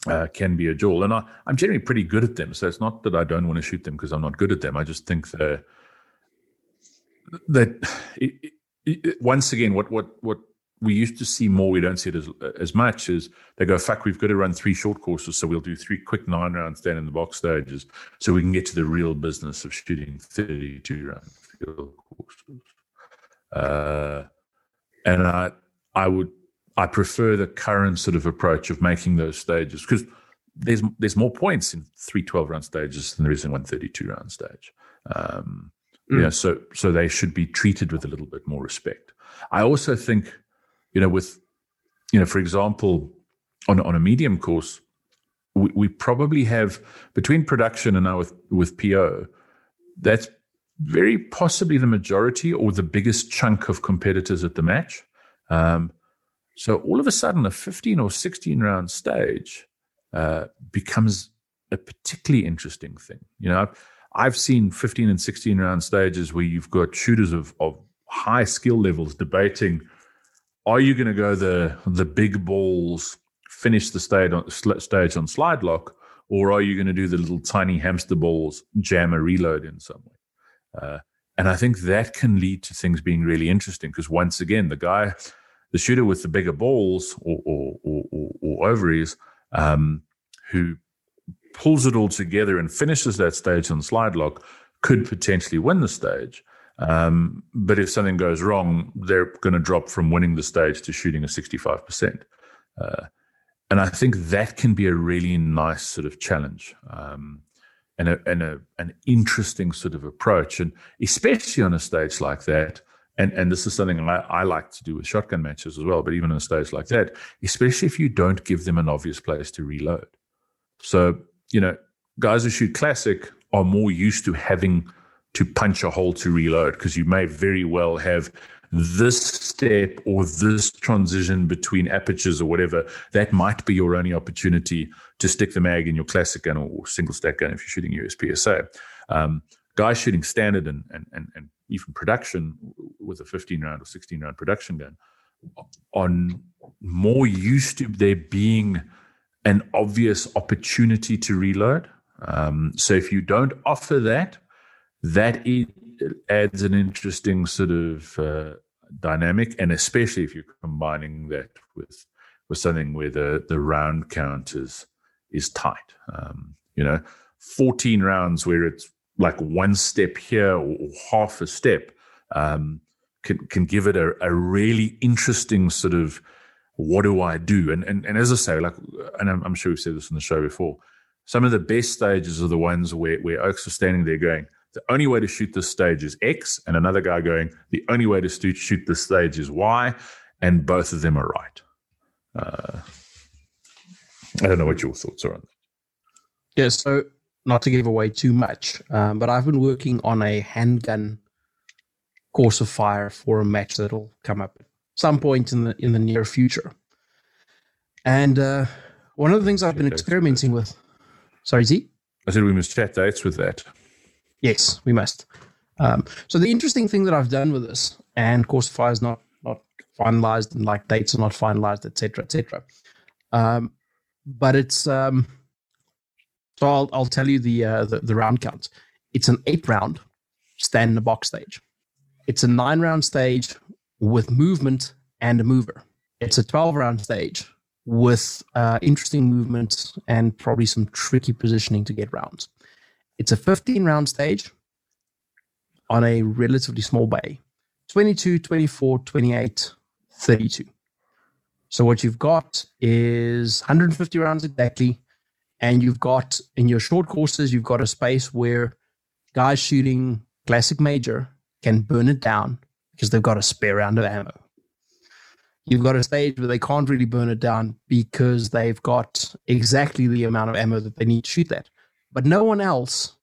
uh, can be a jewel, and I, I'm generally pretty good at them. So it's not that I don't want to shoot them because I'm not good at them. I just think that that it, it, it, once again, what what what we used to see more. We don't see it as as much as they go. Fuck, we've got to run three short courses, so we'll do three quick nine rounds down in the box stages, so we can get to the real business of shooting thirty-two round field courses. Uh, and I, I would, I prefer the current sort of approach of making those stages because there's there's more points in three 12 round stages than there is in one 32 round stage. Um, mm. Yeah, so so they should be treated with a little bit more respect. I also think you know, with, you know, for example, on, on a medium course, we, we probably have between production and now with, with PO, that's very possibly the majority or the biggest chunk of competitors at the match. Um, so all of a sudden, a 15 or 16 round stage uh, becomes a particularly interesting thing. You know, I've, I've seen 15 and 16 round stages where you've got shooters of, of high skill levels debating are you going to go the the big balls, finish the stage on, stage on slide lock, or are you going to do the little tiny hamster balls, jam a reload in some way? Uh, and I think that can lead to things being really interesting because once again, the guy, the shooter with the bigger balls or or, or, or, ovaries, um, who pulls it all together and finishes that stage on slide lock, could potentially win the stage. Um, but if something goes wrong, they're going to drop from winning the stage to shooting a 65%. Uh, and I think that can be a really nice sort of challenge um, and, a, and a, an interesting sort of approach. And especially on a stage like that, and, and this is something I, I like to do with shotgun matches as well, but even on a stage like that, especially if you don't give them an obvious place to reload. So, you know, guys who shoot classic are more used to having – to punch a hole to reload because you may very well have this step or this transition between apertures or whatever, that might be your only opportunity to stick the mag in your classic gun or single stack gun if you're shooting USPSA. Um, guys shooting standard and, and, and, and even production with a 15 round or 16 round production gun on more used to there being an obvious opportunity to reload. Um, so if you don't offer that, that adds an interesting sort of uh, dynamic, and especially if you're combining that with with something where the the round count is is tight. Um, you know, 14 rounds where it's like one step here or half a step um, can can give it a, a really interesting sort of what do I do? And and and as I say, like, and I'm, I'm sure we've said this on the show before. Some of the best stages are the ones where where Oaks are standing there going, the only way to shoot this stage is X, and another guy going, the only way to shoot this stage is Y, and both of them are right. Uh, I don't know what your thoughts are on that. Yeah, so not to give away too much, um, but I've been working on a handgun course of fire for a match that'll come up at some point in the in the near future. And uh, one of the things I've been experimenting with. Sorry, Z. I said we must chat dates with that. Yes, we must. Um, so the interesting thing that I've done with this, and course of fire is not not finalized, and like dates are not finalized, etc., etc. Um, but it's um, so I'll I'll tell you the, uh, the the round count. It's an eight round stand in the box stage. It's a nine round stage with movement and a mover. It's a twelve round stage with uh, interesting movements and probably some tricky positioning to get rounds. It's a 15 round stage on a relatively small bay 22, 24, 28, 32. So what you've got is 150 rounds exactly and you've got in your short courses, you've got a space where guys shooting classic major can burn it down because they've got a spare round of ammo. You've got a stage where they can't really burn it down because they've got exactly the amount of ammo that they need to shoot that. But no one else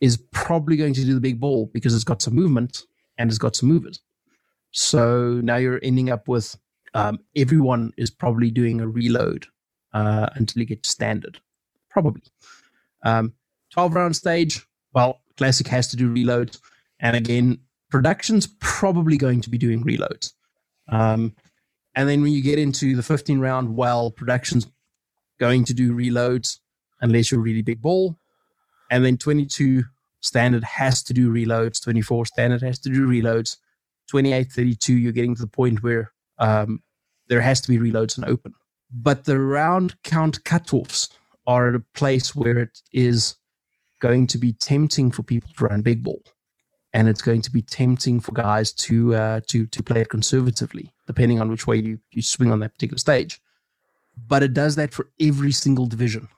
is probably going to do the big ball because it's got some movement and it's got some movers. So now you're ending up with um, everyone is probably doing a reload uh, until you get to standard. Probably. Um, 12 round stage, well, Classic has to do reloads. And again, production's probably going to be doing reloads. Um, and then when you get into the 15 round, well, production's going to do reloads unless you're really big ball. And then 22 standard has to do reloads, 24 standard has to do reloads, 28, 32, you're getting to the point where um, there has to be reloads and open. But the round count cutoffs are at a place where it is going to be tempting for people to run big ball. And it's going to be tempting for guys to uh, to to play it conservatively, depending on which way you, you swing on that particular stage. But it does that for every single division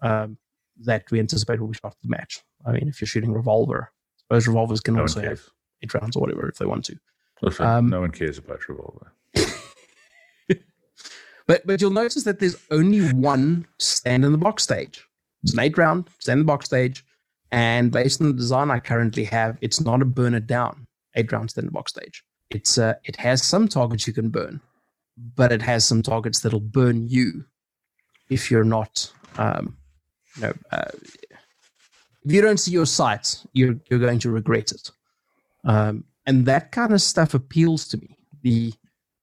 um, that we anticipate will be shot the match. I mean, if you're shooting revolver, those revolvers can no also have eight rounds or whatever if they want to. Listen, um, no one cares about revolver. But but you'll notice that there's only one stand in the box stage. It's an eight round stand in the box stage, and based on the design I currently have, it's not a burn it down eight round stand in the box stage. It's uh, it has some targets you can burn, but it has some targets that'll burn you if you're not, um, you know, uh, if you don't see your sights, you're you're going to regret it. Um, and that kind of stuff appeals to me. The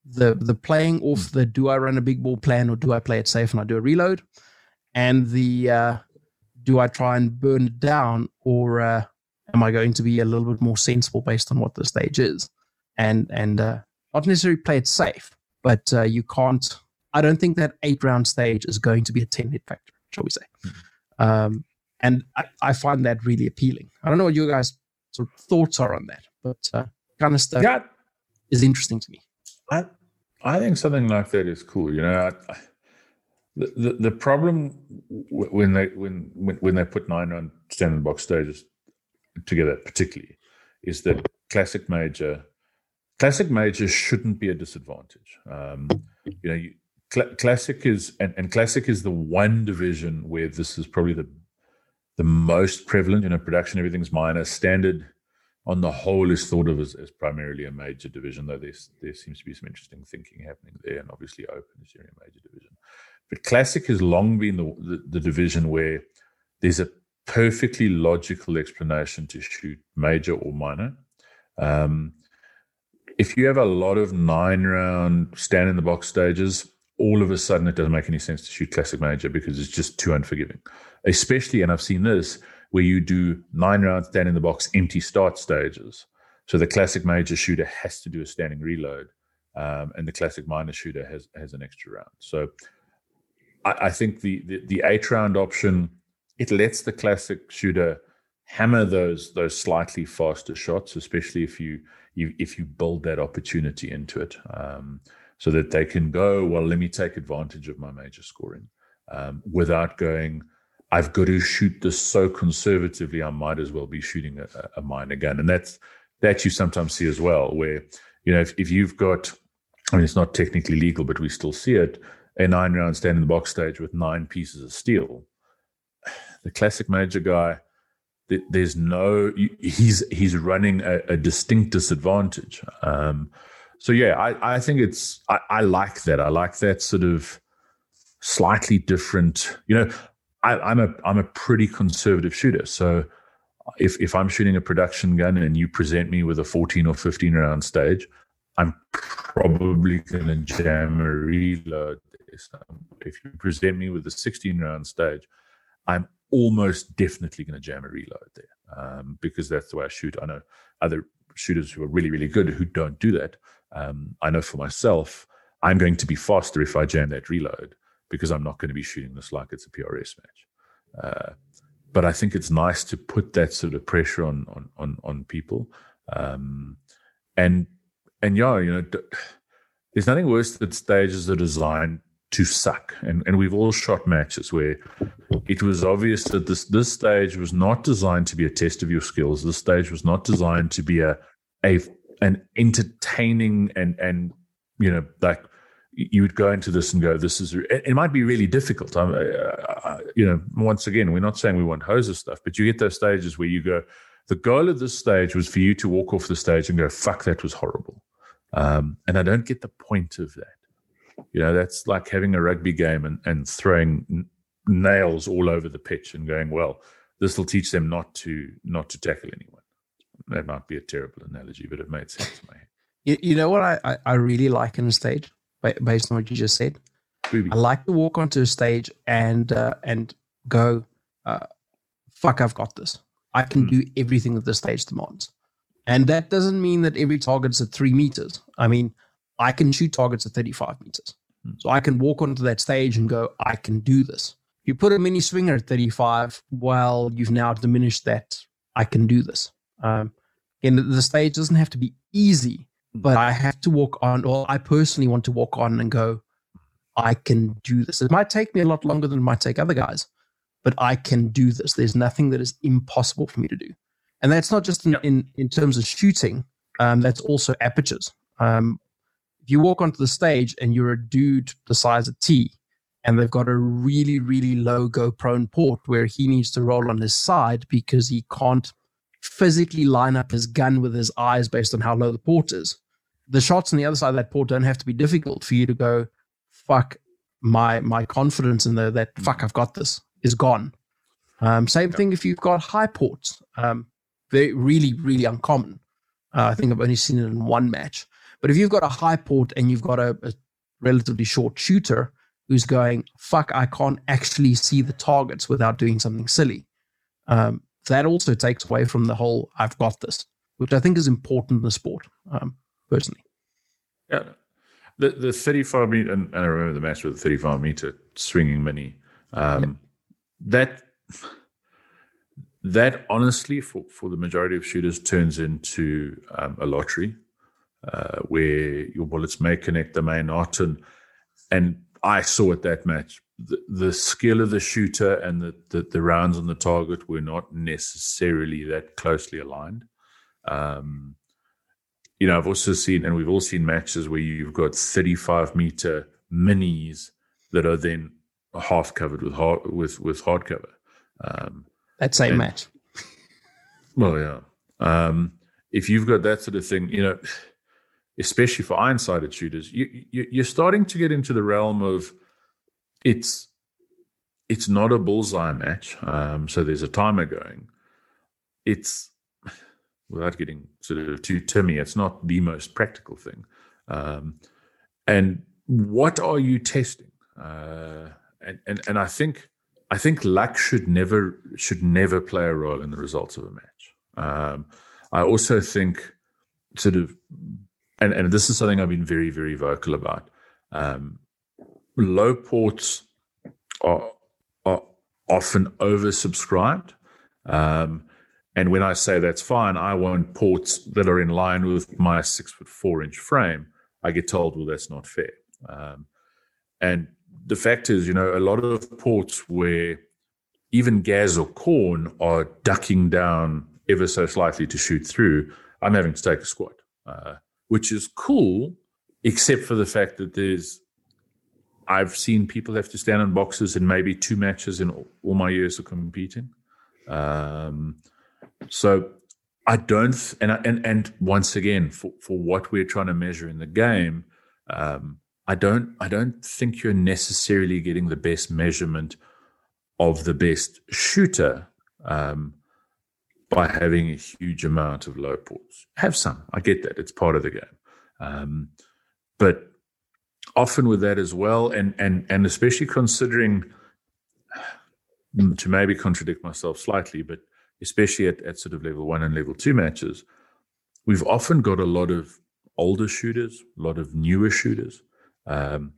the the playing off the do I run a big ball plan or do I play it safe and I do a reload, and the uh, do I try and burn it down or uh, am I going to be a little bit more sensible based on what the stage is, and and uh, not necessarily play it safe, but uh, you can't. I don't think that eight round stage is going to be a ten hit factor, shall we say? Mm-hmm. Um, and I, I, find that really appealing. I don't know what you guys' sort of thoughts are on that, but uh, kind of stuff yeah. is interesting to me. I I think something like that is cool. You know, I, I, the, the the problem when they when when, when they put nine on standard box stages together, particularly, is that classic major classic major shouldn't be a disadvantage. Um, you know, you, cl- classic is and, and classic is the one division where this is probably the the most prevalent. You know, production everything's minor. Standard on the whole is thought of as, as primarily a major division, though there's, there seems to be some interesting thinking happening there, and obviously Open is your major division. But Classic has long been the, the, the division where there's a perfectly logical explanation to shoot major or minor. Um, if you have a lot of nine round stand in the box stages, all of a sudden it doesn't make any sense to shoot classic major because it's just too unforgiving. Especially, and I've seen this where you do nine rounds down in the box empty start stages. So the classic major shooter has to do a standing reload, um, and the classic minor shooter has has an extra round. So I, I think the, the the eight round option it lets the classic shooter hammer those those slightly faster shots, especially if you, you if you build that opportunity into it, um, so that they can go. Well, let me take advantage of my major scoring um, without going. I've got to shoot this so conservatively. I might as well be shooting a, a minor gun, and that's that you sometimes see as well. Where you know if, if you've got, I mean, it's not technically legal, but we still see it. A nine round stand in the box stage with nine pieces of steel. The classic major guy there's no he's he's running a, a distinct disadvantage. Um, so yeah, I, I think it's I, I, like that. I like that sort of slightly different. You know, I, am a I'm a pretty conservative shooter. So if if I'm shooting a production gun and you present me with a 14 or 15 round stage, I'm probably going to jam a reload. If you present me with a 16 round stage, I'm almost definitely going to jam a reload there um, because that's the way I shoot. I know other shooters who are really, really good who don't do that. Um, I know for myself, I'm going to be faster if I jam that reload because I'm not going to be shooting this like it's a PRS match. Uh, but I think it's nice to put that sort of pressure on on on, on people, um, and and yeah, you know, there's nothing worse than stages that are designed to suck. And, and we've all shot matches where it was obvious that this, this stage was not designed to be a test of your skills. This stage was not designed to be a, a an entertaining and, and you know, like you would go into this and go, this is, it, might be really difficult. I, I, uh, uh, uh, you know, once again, we're not saying we want hoses stuff, but you get those stages where you go, the goal of this stage was for you to walk off the stage and go, fuck, that was horrible. Um, and I don't get the point of that. You know, that's like having a rugby game and, and throwing n- nails all over the pitch and going, well, this will teach them not to not to tackle anyone. That might be a terrible analogy, but it made sense to me. You, you know what I, I, I really like in a stage, based on what you just said? Booby. I like to walk onto a stage and uh, and go, uh, fuck, I've got this. I can mm. do everything that the stage demands. And that doesn't mean that every target's at three meters. I mean, I can shoot targets at 35 meters. Hmm. So I can walk onto that stage and go, I can do this. You put a mini swinger at 35, well, you've now diminished that. I can do this. Um, and the stage doesn't have to be easy, but I have to walk on, or I personally want to walk on and go, I can do this. It might take me a lot longer than it might take other guys, but I can do this. There's nothing that is impossible for me to do. And that's not just in, yep. in, in, terms of shooting, um, that's also apertures. Um, if you walk onto the stage and you're a dude the size of T, and they've got a really, really low go prone port where he needs to roll on his side because he can't physically line up his gun with his eyes based on how low the port is. The shots on the other side of that port don't have to be difficult for you to go, fuck, my my confidence in the that fuck I've got this is gone. Um, same thing if you've got high ports. Um, very really really uncommon. Uh, I think I've only seen it in one match. But if you've got a high port and you've got a, a relatively short shooter who's going, fuck, I can't actually see the targets without doing something silly. Um, that also takes away from the whole I've got this, which I think is important in the sport, um, personally. Yeah. The the 35 meter, and, and I remember the match with the 35 meter swinging mini. Um, yeah. That that honestly, for, for the majority of shooters, turns into um, a lottery uh, where your bullets may connect, they may not. And, and I saw at that match the, the skill of the shooter and the, the, the, rounds on the target were not necessarily that closely aligned. Um, you know, I've also seen, and we've all seen matches where you've got 35 meter minis that are then half covered with hard, with with hardcover. Um, that same and, match. Well, yeah. Um, if you've got that sort of thing, you know, especially for iron-sighted shooters, you, you you're starting to get into the realm of it's it's not a bullseye match. Um, so there's a timer going. It's without getting sort of too timmy, it's not the most practical thing. Um, and what are you testing? Uh, and, and and I think I think luck should never should never play a role in the results of a match. Um, I also think sort of, and, and this is something I've been very very vocal about. Um, low ports are are often oversubscribed. Um, and when I say that's fine, I want ports that are in line with my six foot four inch frame. I get told, well, that's not fair. Um, and the fact is, you know, a lot of ports where even Gaz or Corn are ducking down ever so slightly to shoot through, I'm having to take a squat, uh, which is cool, except for the fact that there's, I've seen people have to stand in boxes in maybe two matches in all, my years of competing. Um, so I don't, and and and once again, for for what we're trying to measure in the game, um, I don't I don't think you're necessarily getting the best measurement of the best shooter um, by having a huge amount of low ports. Have some, I get that; it's part of the game, um, but often with that as well, and and and especially considering to maybe contradict myself slightly, but especially at, at sort of level one and level two matches, we've often got a lot of older shooters, a lot of newer shooters um,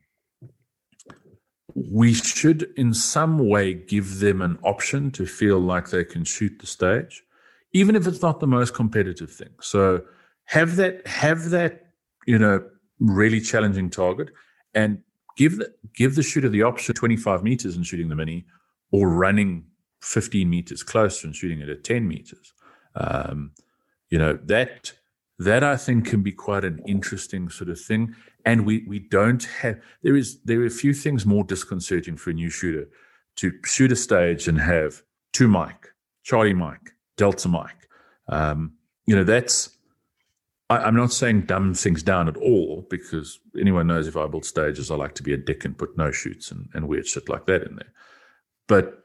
we should, in some way, give them an option to feel like they can shoot the stage, even if it's not the most competitive thing. So have that, have that, you know, really challenging target, and give the give the shooter the option 25 meters and shooting the mini, or running 15 meters closer and shooting it at 10 meters. Um, you know that that I think can be quite an interesting sort of thing. And we we don't have there is there are a few things more disconcerting for a new shooter to shoot a stage and have two mic, Charlie mic, Delta mic. Um, you know, that's I, am not saying dumb things down at all because anyone knows if I build stages, I like to be a dick and put no shoots and, and weird shit like that in there. But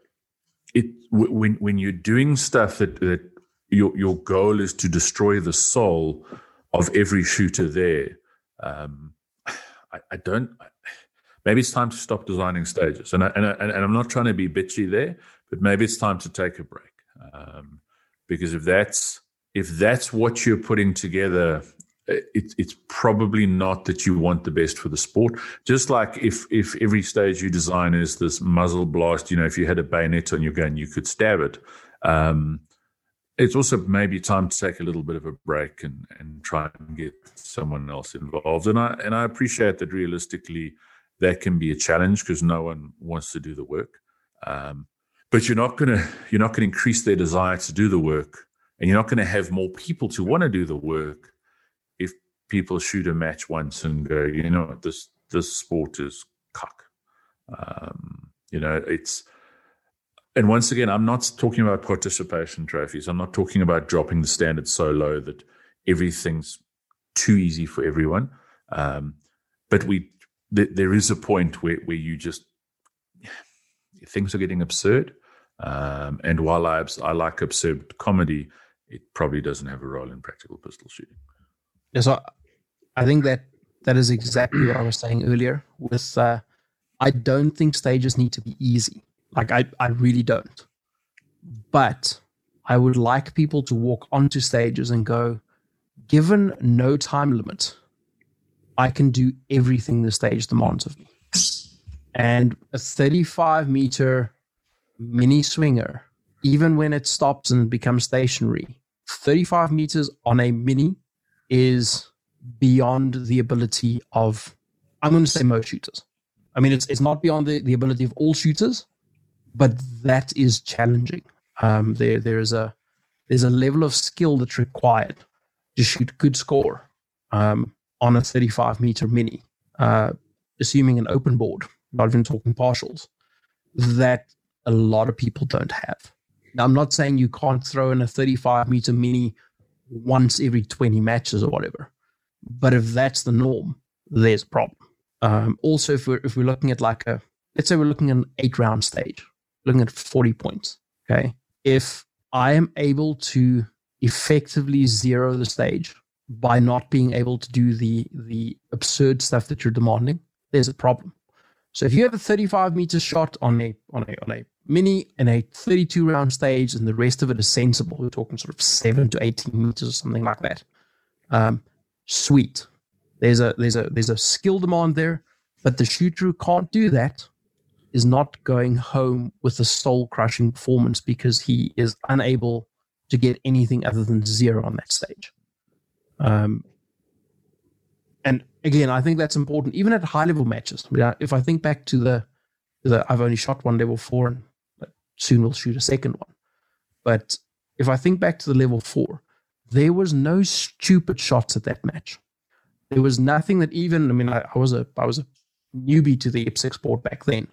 it when when you're doing stuff that that your your goal is to destroy the soul of every shooter there. Um, I, I, don't. Maybe it's time to stop designing stages, and I, and, I, and I'm not trying to be bitchy there, but maybe it's time to take a break um, because if that's if that's what you're putting together it, it's probably not that you want the best for the sport. Just like if if every stage you design is this muzzle blast, you know, if you had a bayonet on your gun, you could stab it. Um, it's also maybe time to take a little bit of a break and, and try and get someone else involved. And I and I appreciate that realistically that can be a challenge because no one wants to do the work. Um, but you're not gonna you're not gonna increase their desire to do the work, and you're not gonna have more people to want to do the work if people shoot a match once and go, you know this this sport is cock. Um, you know, it's and once again, I'm not talking about participation trophies. I'm not talking about dropping the standard so low that everything's too easy for everyone. Um, but we, th- there is a point where, where you just things are getting absurd. Um, and while I, I like absurd comedy, it probably doesn't have a role in practical pistol shooting. Yeah, so I think that that is exactly what I was saying earlier. With uh, I don't think stages need to be easy. Like I, I really don't. But I would like people to walk onto stages and go, given no time limit, I can do everything the stage demands of me. And a 35 meter mini swinger, even when it stops and becomes stationary, 35 meters on a mini is beyond the ability of, I'm going to say most shooters. I mean, it's, it's not beyond the, the ability of all shooters, but that is challenging. Um, there there is a there's a level of skill that's required to shoot good score um, on a 35 meter mini, uh, assuming an open board, not even talking partials, that a lot of people don't have. Now, I'm not saying you can't throw in a 35 meter mini once every 20 matches or whatever. But if that's the norm, there's a problem. Um, also, if we're, if we're looking at like a, let's say we're looking at an eight round stage, looking at 40 points. Okay. If I am able to effectively zero the stage by not being able to do the the absurd stuff that you're demanding, there's a problem. So if you have a 35 meter shot on a on a on a mini and a 32 round stage, and the rest of it is sensible, we're talking sort of seven to 18 meters or something like that. Um, sweet. There's a there's a there's a skill demand there, but the shooter who can't do that is not going home with a soul crushing performance because he is unable to get anything other than zero on that stage. Um, and again, I think that's important, even at high level matches. If I think back to the, the I've only shot one level four, and soon we'll shoot a second one. But if I think back to the level four, there was no stupid shots at that match. There was nothing that even I mean I, I was a I was a newbie to the IPSC sport back then.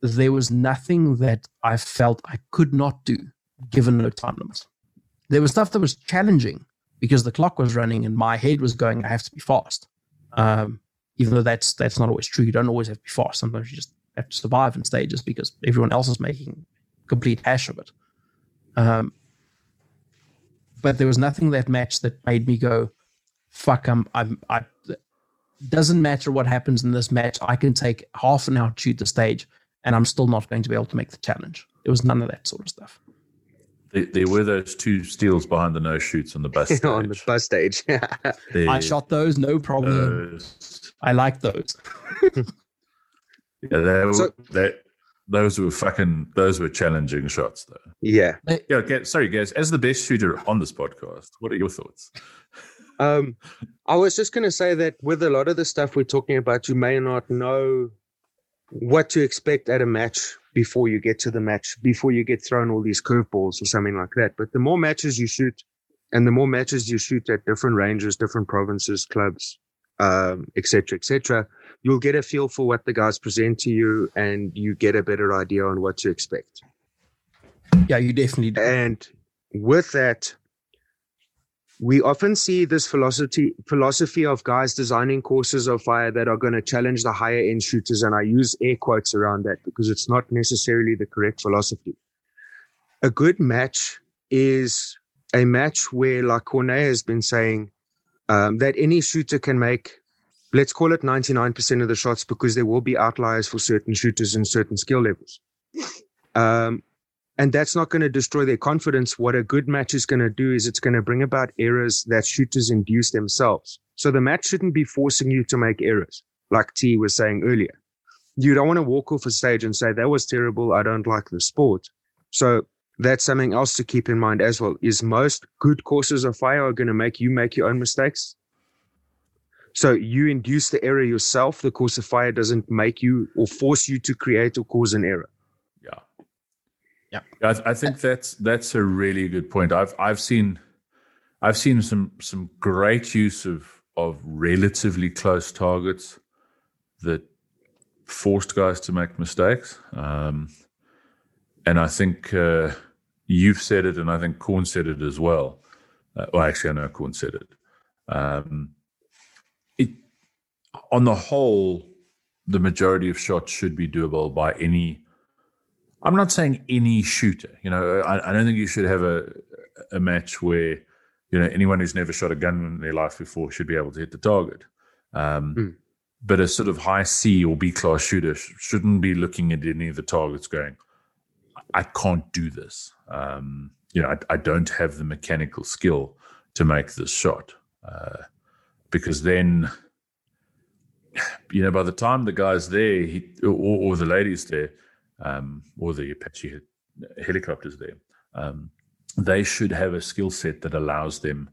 There was nothing that I felt I could not do given no time limits. There was stuff that was challenging because the clock was running and my head was going, I have to be fast. Um, even though that's that's not always true. You don't always have to be fast. Sometimes you just have to survive in stages because everyone else is making complete hash of it. Um, but there was nothing that match that made me go, "Fuck!" I'm, I'm, I. Doesn't matter what happens in this match. I can take half an hour to shoot the stage, and I'm still not going to be able to make the challenge. There was none of that sort of stuff. There, there were those two steals behind the no shoots on the bus stage. on the bus stage. I shot those, no problem. Those. I like those. yeah, they were, so, they, those were fucking those were challenging shots though. Yeah. Yeah. Sorry, guys. As the best shooter on this podcast, what are your thoughts? Um, I was just going to say that with a lot of the stuff we're talking about, you may not know what to expect at a match before you get to the match, before you get thrown all these curveballs or something like that. But the more matches you shoot, and the more matches you shoot at different ranges, different provinces, clubs, um, etc., cetera, et cetera, you'll get a feel for what the guys present to you and you get a better idea on what to expect. Yeah, you definitely do. And with that, we often see this philosophy philosophy of guys designing courses of fire that are going to challenge the higher end shooters and i use air quotes around that because it's not necessarily the correct philosophy a good match is a match where like cornet has been saying um, that any shooter can make let's call it 99% of the shots because there will be outliers for certain shooters and certain skill levels um, and that's not going to destroy their confidence. What a good match is going to do is it's going to bring about errors that shooters induce themselves. So the match shouldn't be forcing you to make errors, like T was saying earlier. You don't want to walk off a stage and say, that was terrible. I don't like the sport. So that's something else to keep in mind as well is most good courses of fire are going to make you make your own mistakes. So you induce the error yourself. The course of fire doesn't make you or force you to create or cause an error. Yeah, I, I, think that's that's a really good point. I've I've seen I've seen some some great use of of relatively close targets that forced guys to make mistakes. Um, and I think uh, you've said it, and I think Corn said it as well. Uh, well, actually, I know Corn said it. Um, it on the whole, the majority of shots should be doable by any I'm not saying any shooter. You know, I, I don't think you should have a a match where you know anyone who's never shot a gun in their life before should be able to hit the target. Um, mm. But a sort of high C or B class shooter sh- shouldn't be looking at any of the targets going, I can't do this. Um, you know, I, I, don't have the mechanical skill to make this shot. Uh, because then, you know, by the time the guy's there he, or, or the lady's there, um, or the Apache helicopters there, um, they should have a skill set that allows them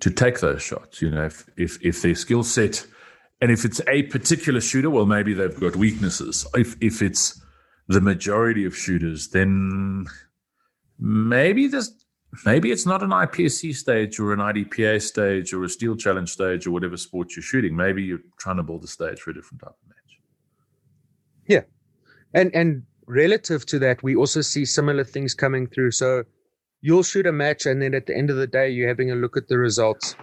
to take those shots. You know, if if if their skill set, and if it's a particular shooter, well, maybe they've got weaknesses. If if it's the majority of shooters, then maybe there's maybe it's not an IPSC stage or an IDPA stage or a steel challenge stage or whatever sport you're shooting. Maybe you're trying to build a stage for a different type of match. Yeah, and and relative to that, we also see similar things coming through. So you'll shoot a match and then at the end of the day, you're having a look at the results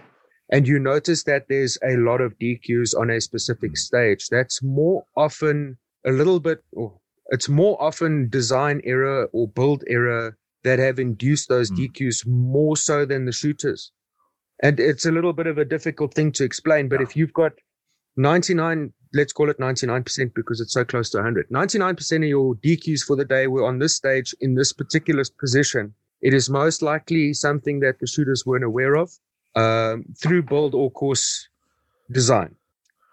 and you notice that there's a lot of DQs on a specific stage. That's more often a little bit, or it's more often design error or build error that have induced those mm. DQs more so than the shooters. And it's a little bit of a difficult thing to explain, but yeah. if you've got 99, let's call it 99% because it's so close to 100, 99% of your DQs for the day were on this stage in this particular position. It is most likely something that the shooters weren't aware of um, through build or course design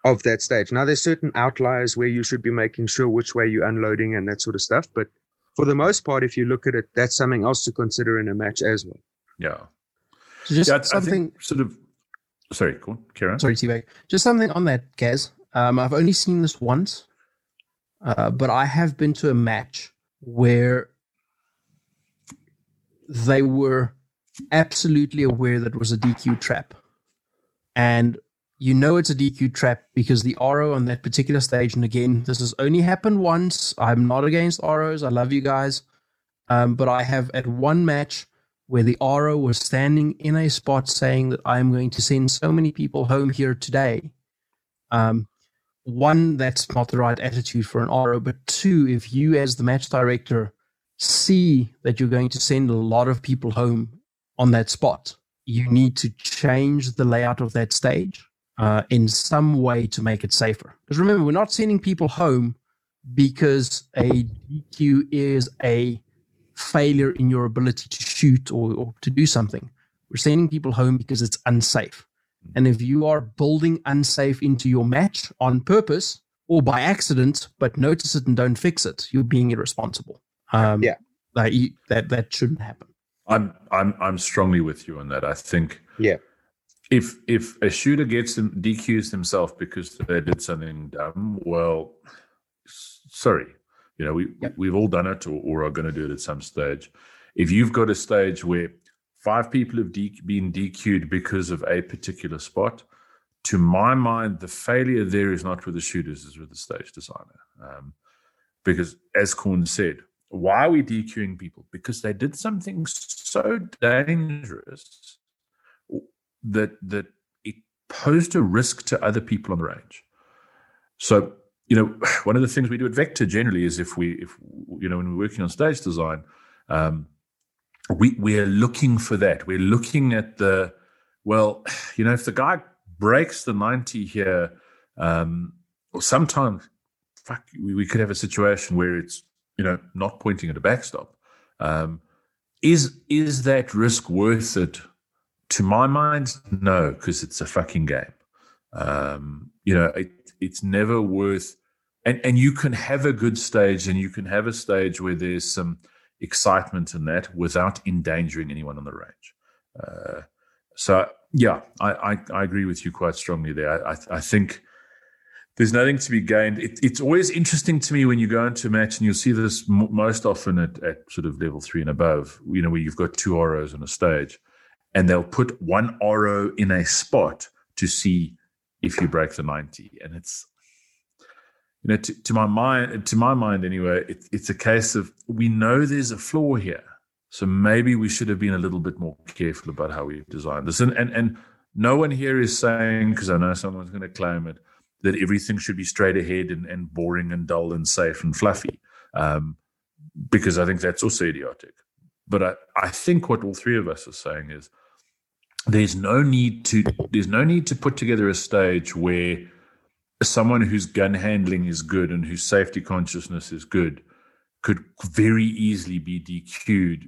of that stage. Now, there's certain outliers where you should be making sure which way you're unloading and that sort of stuff. But for the most part, if you look at it, that's something else to consider in a match as well. Yeah. So just yeah, something sort of. Sorry, go on, Karen. Sorry, T Just something on that, Gaz. Um, I've only seen this once, uh, but I have been to a match where they were absolutely aware that it was a DQ trap. And you know it's a DQ trap because the RO on that particular stage, and again, this has only happened once. I'm not against ROs. I love you guys. Um, but I have at one match where the RO was standing in a spot saying that I'm going to send so many people home here today. Um, one, that's not the right attitude for an RO. But two, if you as the match director see that you're going to send a lot of people home on that spot. You need to change the layout of that stage uh, in some way to make it safer. Because remember, we're not sending people home because a DQ is a failure in your ability to shoot or, or to do something. We're sending people home because it's unsafe. And if you are building unsafe into your match on purpose or by accident, but notice it and don't fix it, you're being irresponsible. Um, yeah, that, that that shouldn't happen. I'm I'm I'm strongly with you on that. I think yeah. If if a shooter gets them DQs himself because they did something dumb, well, sorry, you know we yep. we've all done it or, or are going to do it at some stage. If you've got a stage where five people have de- been DQ'd because of a particular spot, to my mind, the failure there is not with the shooters, is with the stage designer. Um, because as Corn said, why are we DQing people? Because they did something so dangerous that that it posed a risk to other people on the range. So, you know, one of the things we do at Vector generally is if we, if you know, when we're working on stage design, um, we we are looking for that. We're looking at the well, you know, if the guy breaks the ninety here, um, or sometimes, fuck, we, we could have a situation where it's you know, not pointing at a backstop. Um, is is that risk worth it? To my mind, no, because it's a fucking game. Um, you know, it, it's never worth. And and you can have a good stage, and you can have a stage where there's some excitement in that without endangering anyone on the range. Uh, so yeah, I, I, I agree with you quite strongly there. I I think there's nothing to be gained. It, it's always interesting to me when you go into a match, and you'll see this m- most often at, at sort of level three and above, you know, where you've got two ROs on a stage, and they'll put one RO in a spot to see if you break the 90. And it's, you know, to, to my mind, to my mind anyway, it, it's a case of we know there's a flaw here. So maybe we should have been a little bit more careful about how we've designed this. And and, and no one here is saying, because I know someone's going to claim it, that everything should be straight ahead and, and boring and dull and safe and fluffy, um, because I think that's also idiotic. But I, I think what all three of us are saying is there's no need to there's no need to put together a stage where someone whose gun handling is good and whose safety consciousness is good could very easily be DQ'd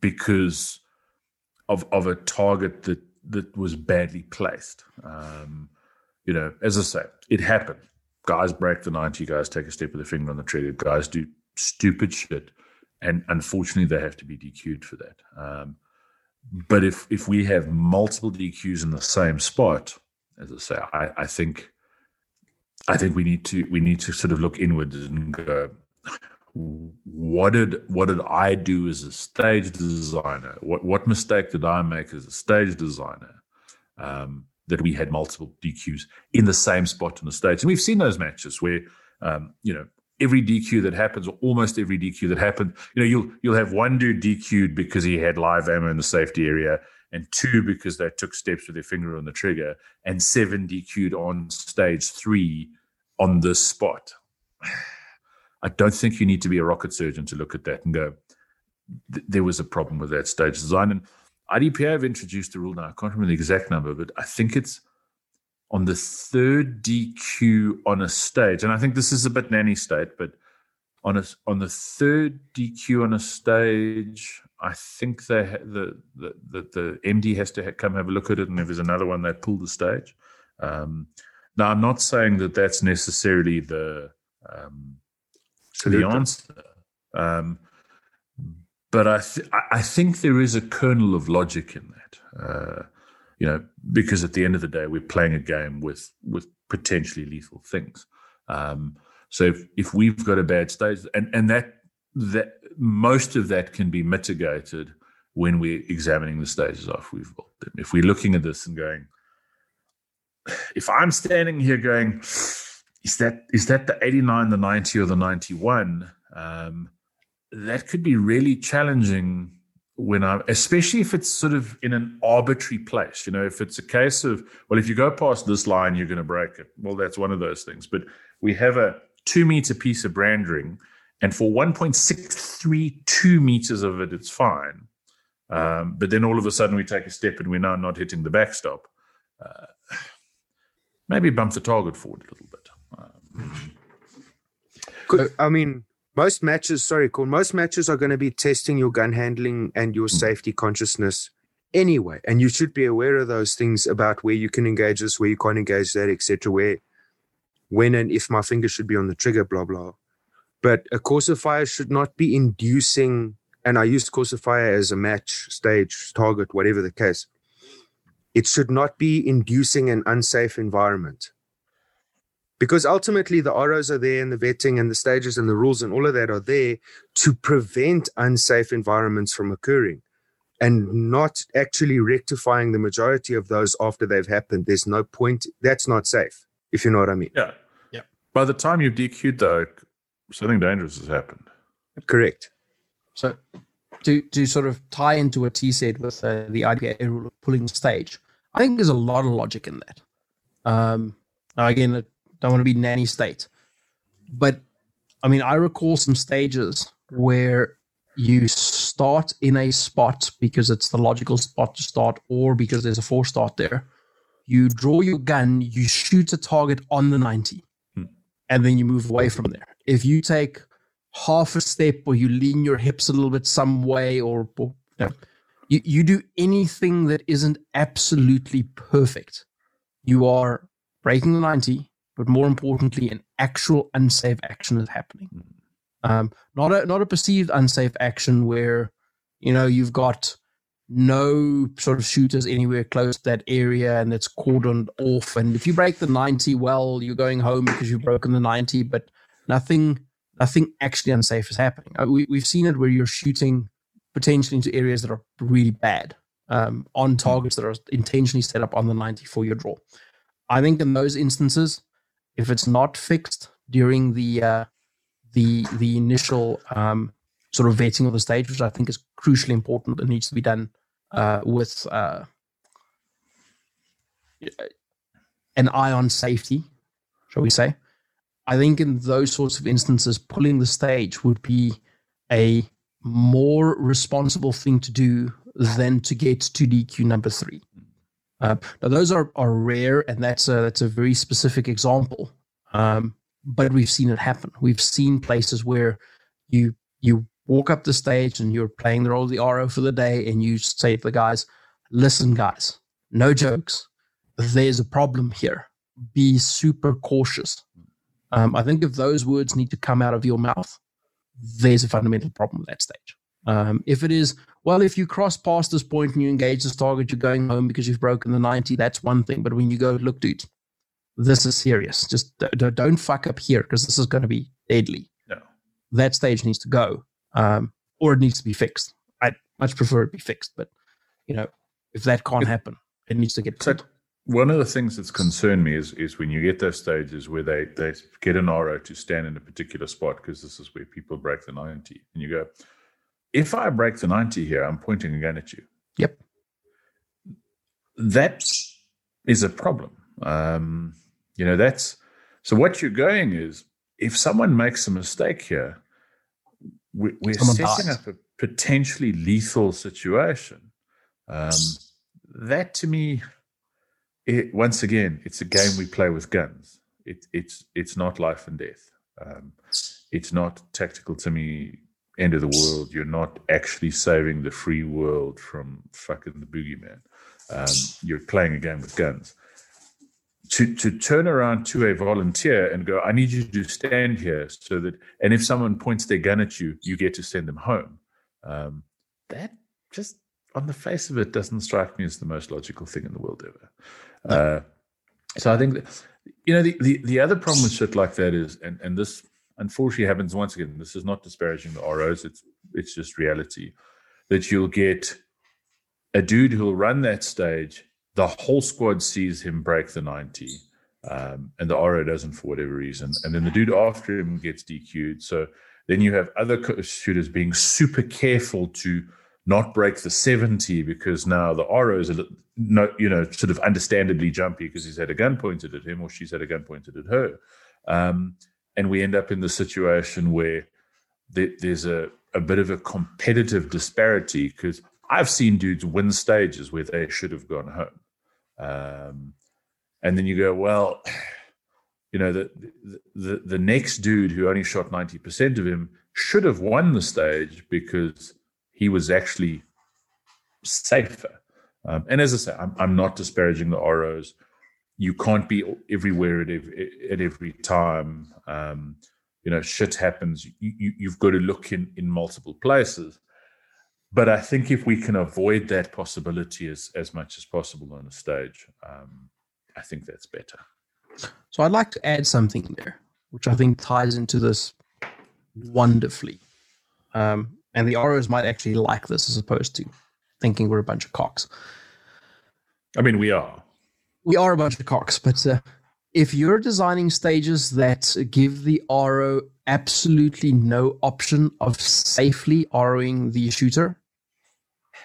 because of of a target that that was badly placed. Um, you know, as I say, it happened. Guys break the 90, guys take a step with their finger on the trigger, guys do stupid shit. And unfortunately, they have to be DQ'd for that. Um, but if if we have multiple DQs in the same spot, as I say, I, I think I think we need to we need to sort of look inward and go, what did what did I do as a stage designer? What what mistake did I make as a stage designer? Um, that we had multiple DQs in the same spot on the stage. And we've seen those matches where, um, you know, every DQ that happens, or almost every DQ that happened, you know, you'll you'll have one dude DQ'd because he had live ammo in the safety area, and two because they took steps with their finger on the trigger, and seven DQ'd on stage three on the spot. I don't think you need to be a rocket surgeon to look at that and go, there was a problem with that stage design. And IDPA have introduced a rule now. I can't remember the exact number, but I think it's on the third DQ on a stage. And I think this is a bit nanny state, but on a, on the third DQ on a stage, I think they ha- the, the, the the MD has to ha- come have a look at it, and if there's another one, they pull the stage. Um, now, I'm not saying that that's necessarily the um, the answer. Um, but I, th- I think there is a kernel of logic in that. Uh, you know, because at the end of the day, we're playing a game with with potentially lethal things. Um, so if, if we've got a bad stage, and and that that most of that can be mitigated when we're examining the stages after we've built them. If we're looking at this and going, if I'm standing here going, is that is that the 89, the 90, or the 91? Um, that could be really challenging when I'm, especially if it's sort of in an arbitrary place. You know, if it's a case of, well, if you go past this line, you're going to break it. Well, that's one of those things. But we have a two meter piece of brand ring, and for 1.632 meters of it, it's fine. Um, but then all of a sudden, we take a step and we're now not hitting the backstop. Uh, maybe bump the target forward a little bit. Could, I mean, most matches, sorry, cool. Most matches are going to be testing your gun handling and your hmm. safety consciousness anyway, and you should be aware of those things about where you can engage this, where you can't engage that, etc. Where, when and if my finger should be on the trigger, blah blah. But a course of fire should not be inducing, and I use course of fire as a match stage target, whatever the case. It should not be inducing an unsafe environment because ultimately the ROs are there and the vetting and the stages and the rules and all of that are there to prevent unsafe environments from occurring and not actually rectifying the majority of those after they've happened. There's no point. That's not safe, if you know what I mean. Yeah. Yeah. By the time you've DQ'd, though, something dangerous has happened. Correct. So, to, to sort of tie into what T said with uh, the IDPA rule of pulling stage, I think there's a lot of logic in that. Um, again, don't want to be nanny state. But I mean, I recall some stages where you start in a spot because it's the logical spot to start, or because there's a four start there. You draw your gun, you shoot a target on the 90, hmm. and then you move away from there. If you take half a step or you lean your hips a little bit some way, or, or you, you do anything that isn't absolutely perfect, you are breaking the 90 but more importantly, an actual unsafe action is happening. Hmm. Um, not a not a perceived unsafe action where you know you've got no sort of shooters anywhere close to that area and it's cordoned off. And if you break the ninety, well, you're going home because you've broken the ninety, but nothing nothing actually unsafe is happening. Uh, we, we've seen it where you're shooting potentially into areas that are really bad um, on targets that are intentionally set up on the 90 for your draw. I think in those instances, if it's not fixed during the uh, the the initial um, sort of vetting of the stage, which I think is crucially important and needs to be done uh, with uh, an eye on safety, shall we say? I think in those sorts of instances, pulling the stage would be a more responsible thing to do than to get to DQ number three. Uh, now those are, are rare, and that's a, that's a very specific example. Um, but we've seen it happen. We've seen places where you you walk up the stage and you're playing the role of the RO for the day, and you say to the guys, "Listen, guys, no jokes. There's a problem here. Be super cautious." Um, I think if those words need to come out of your mouth, there's a fundamental problem with that stage. Um, if it is, well, if you cross past this point and you engage this target, you're going home because you've broken the 90, that's one thing. But when you go, look, dude, this is serious. Just don't fuck up here because this is going to be deadly. No. That stage needs to go um, or it needs to be fixed. I'd much prefer it be fixed. But, you know, if that can't happen, it needs to get so, one of the things that's concerned me is is when you get those stages where they they get an RO to stand in a particular spot because this is where people break the 90 and you go if I break the 90 here I'm pointing again at you yep that is a problem um, you know that's so what you're going is if someone makes a mistake here we, are setting dies. up a potentially lethal situation um, that to me it, once again, it's a game we play with guns. It, it's it's not life and death. Um, it's not tactical to me. End of the world. You're not actually saving the free world from fucking the boogeyman. Um, you're playing a game with guns. To to turn around to a volunteer and go, I need you to stand here so that, and if someone points their gun at you, you get to send them home. Um, that just on the face of it doesn't strike me as the most logical thing in the world ever. Uh, so I think that, you know the, the the other problem with shit like that is, and and this unfortunately happens once again. This is not disparaging the ROs. It's it's just reality that you'll get a dude who'll run that stage. The whole squad sees him break the ninety. Um, and the RO doesn't for whatever reason. And then the dude after him gets DQ'd. So then you have other shooters being super careful to not break the 70 because now the RO is a you know, sort of understandably jumpy because he's had a gun pointed at him or she's had a gun pointed at her. Um, and we end up in the situation where there's a, a bit of a competitive disparity because I've seen dudes win stages where they should have gone home. Um, and then you go, well, you know, the, the, the next dude who only shot 90% of him should have won the stage because he was actually safer. Um, and as I say, I'm, I'm, not disparaging the ROs. You can't be everywhere at every, at every time. Um, you know, shit happens. You, you, have got to look in, in multiple places. But I think if we can avoid that possibility as, as much as possible on a stage, um, I think that's better. So I'd like to add something there, which I think ties into this wonderfully. Um, and the ROs might actually like this as opposed to thinking we're a bunch of cocks. I mean, we are. We are a bunch of cocks, but uh, if you're designing stages that give the RO absolutely no option of safely ROing the shooter,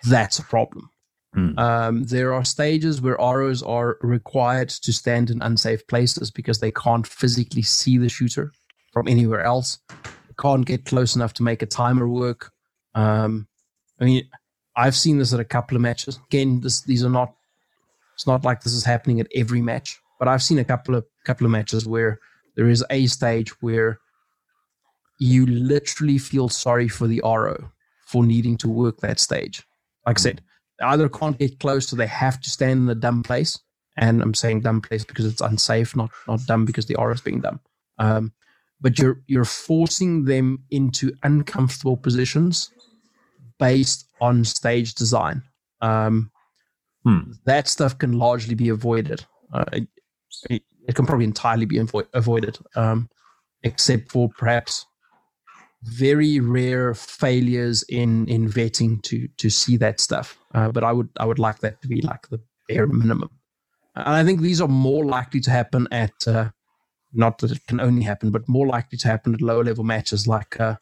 that's a problem. Hmm. Um, there are stages where ROs are required to stand in unsafe places because they can't physically see the shooter from anywhere else. They can't get close enough to make a timer work. Um, I mean, I've seen this at a couple of matches. Again, this, these are not. It's not like this is happening at every match, but I've seen a couple of couple of matches where there is a stage where you literally feel sorry for the RO for needing to work that stage. Like I said, they either can't get close, so they have to stand in a dumb place. And I'm saying dumb place because it's unsafe, not not dumb because the RO is being dumb. Um, but you're you're forcing them into uncomfortable positions based on stage design. Um, hmm. That stuff can largely be avoided. Uh, it, it, can probably entirely be avo- avoided, um, except for perhaps very rare failures in in vetting to to see that stuff. Uh, but I would I would like that to be like the bare minimum. And I think these are more likely to happen at uh, not that it can only happen, but more likely to happen at lower level matches like uh,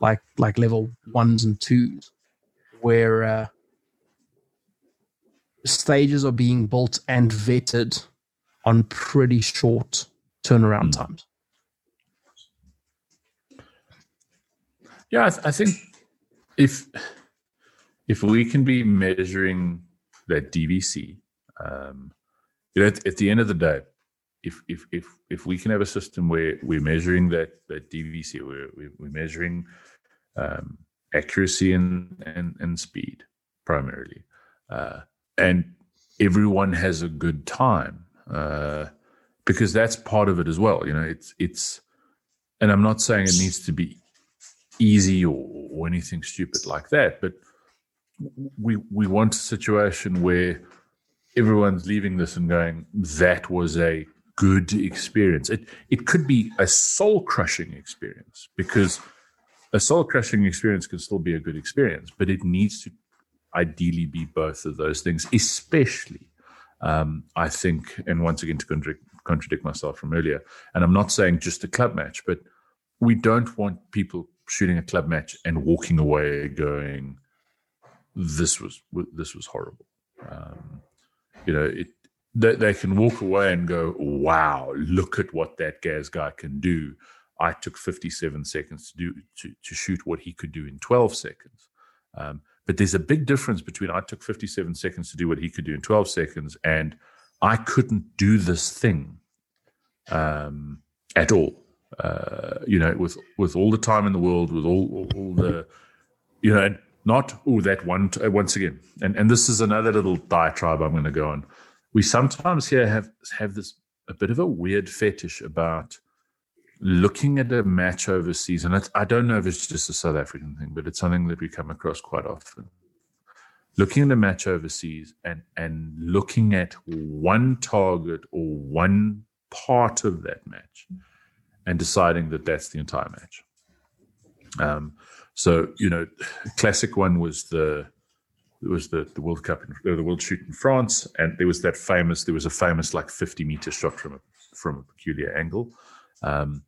like like level ones and twos, where uh, stages are being built and vetted on pretty short turnaround mm. times. Yeah, I, th- I, think if if we can be measuring that DVC, um, you know, at, at the end of the day, if if if if we can have a system where we're measuring that that DVC, we're we're measuring um, accuracy and, and and speed primarily, uh, and everyone has a good time uh, because that's part of it as well. You know, it's it's, and I'm not saying it needs to be easy or, or anything stupid like that, but we we want a situation where everyone's leaving this and going, that was a good experience. It it could be a soul crushing experience because a soul crushing experience can still be a good experience, but it needs to ideally be both of those things, especially Um, I think, and once again to contradict, contradict myself from earlier, and I'm not saying just a club match, but we don't want people shooting a club match and walking away going, "This was this was horrible." Um, you know, it they, they can walk away and go, "Wow, look at what that Gaz guy can do." I took 57 seconds to do to, to shoot what he could do in 12 seconds. Um, but there's a big difference between I took 57 seconds to do what he could do in 12 seconds and I couldn't do this thing um, at all. Uh, you know, with with all the time in the world, with all all, all the, you know, not oh that one t- once again, and and this is another little diatribe I'm going to go on. We sometimes here have have this a bit of a weird fetish about looking at a match overseas, and I don't know if it's just a South African thing, but it's something that we come across quite often. Looking at a match overseas and and looking at one target or one part of that match, and deciding that that's the entire match. Um, so you know, classic one was the was the, the World Cup, in, the World Shoot in France, and there was that famous. There was a famous like fifty meter shot from a from a peculiar angle, um,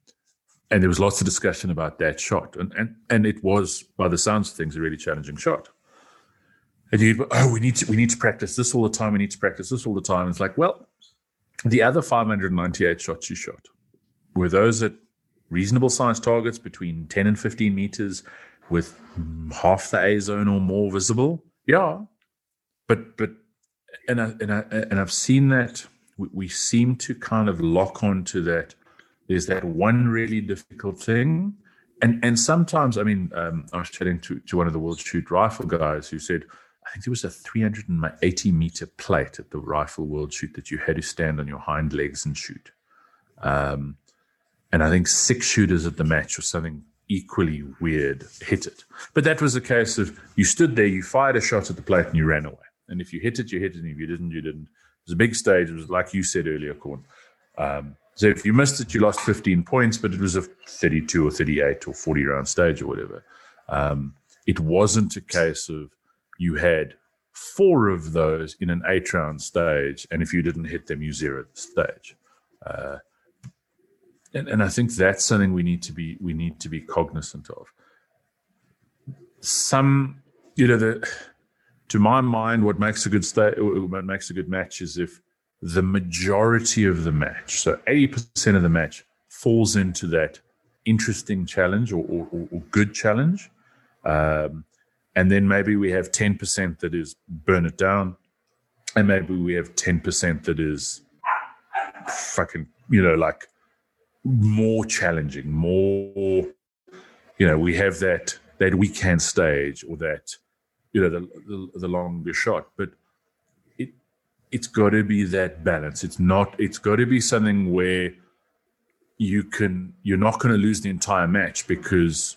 and there was lots of discussion about that shot, and and and it was, by the sounds of things, a really challenging shot. And you, oh, we need to we need to practice this all the time. We need to practice this all the time. It's like, well, the other 598 shots you shot were those at reasonable sized targets between 10 and 15 meters with half the A zone or more visible. Yeah, but but and I, and I, and I've seen that we, we seem to kind of lock on to that there's that one really difficult thing. And and sometimes, I mean, um, I was chatting to, to one of the World Shoot Rifle guys who said, I think there was a 380 meter plate at the Rifle World Shoot that you had to stand on your hind legs and shoot. Um, and I think six shooters at the match or something equally weird hit it. But that was a case of you stood there, you fired a shot at the plate, and you ran away. And if you hit it, you hit it. And if you didn't, you didn't. It was a big stage. It was like you said earlier, Corn. Um, so if you missed it, you lost 15 points, but it was a 32 or 38 or 40 round stage or whatever. Um, it wasn't a case of you had four of those in an eight round stage, and if you didn't hit them, you zeroed the stage. Uh, and, and I think that's something we need to be we need to be cognizant of. Some, you know, the to my mind, what makes a good state, what makes a good match is if the majority of the match, so 80% of the match, falls into that interesting challenge or, or, or good challenge. Um, and then maybe we have 10% that is burn it down. And maybe we have 10% that is fucking, you know, like more challenging, more, you know, we have that, that weak hand stage or that, you know, the, the, the longer shot. But it's got to be that balance. It's not. It's got to be something where you can. You're not going to lose the entire match because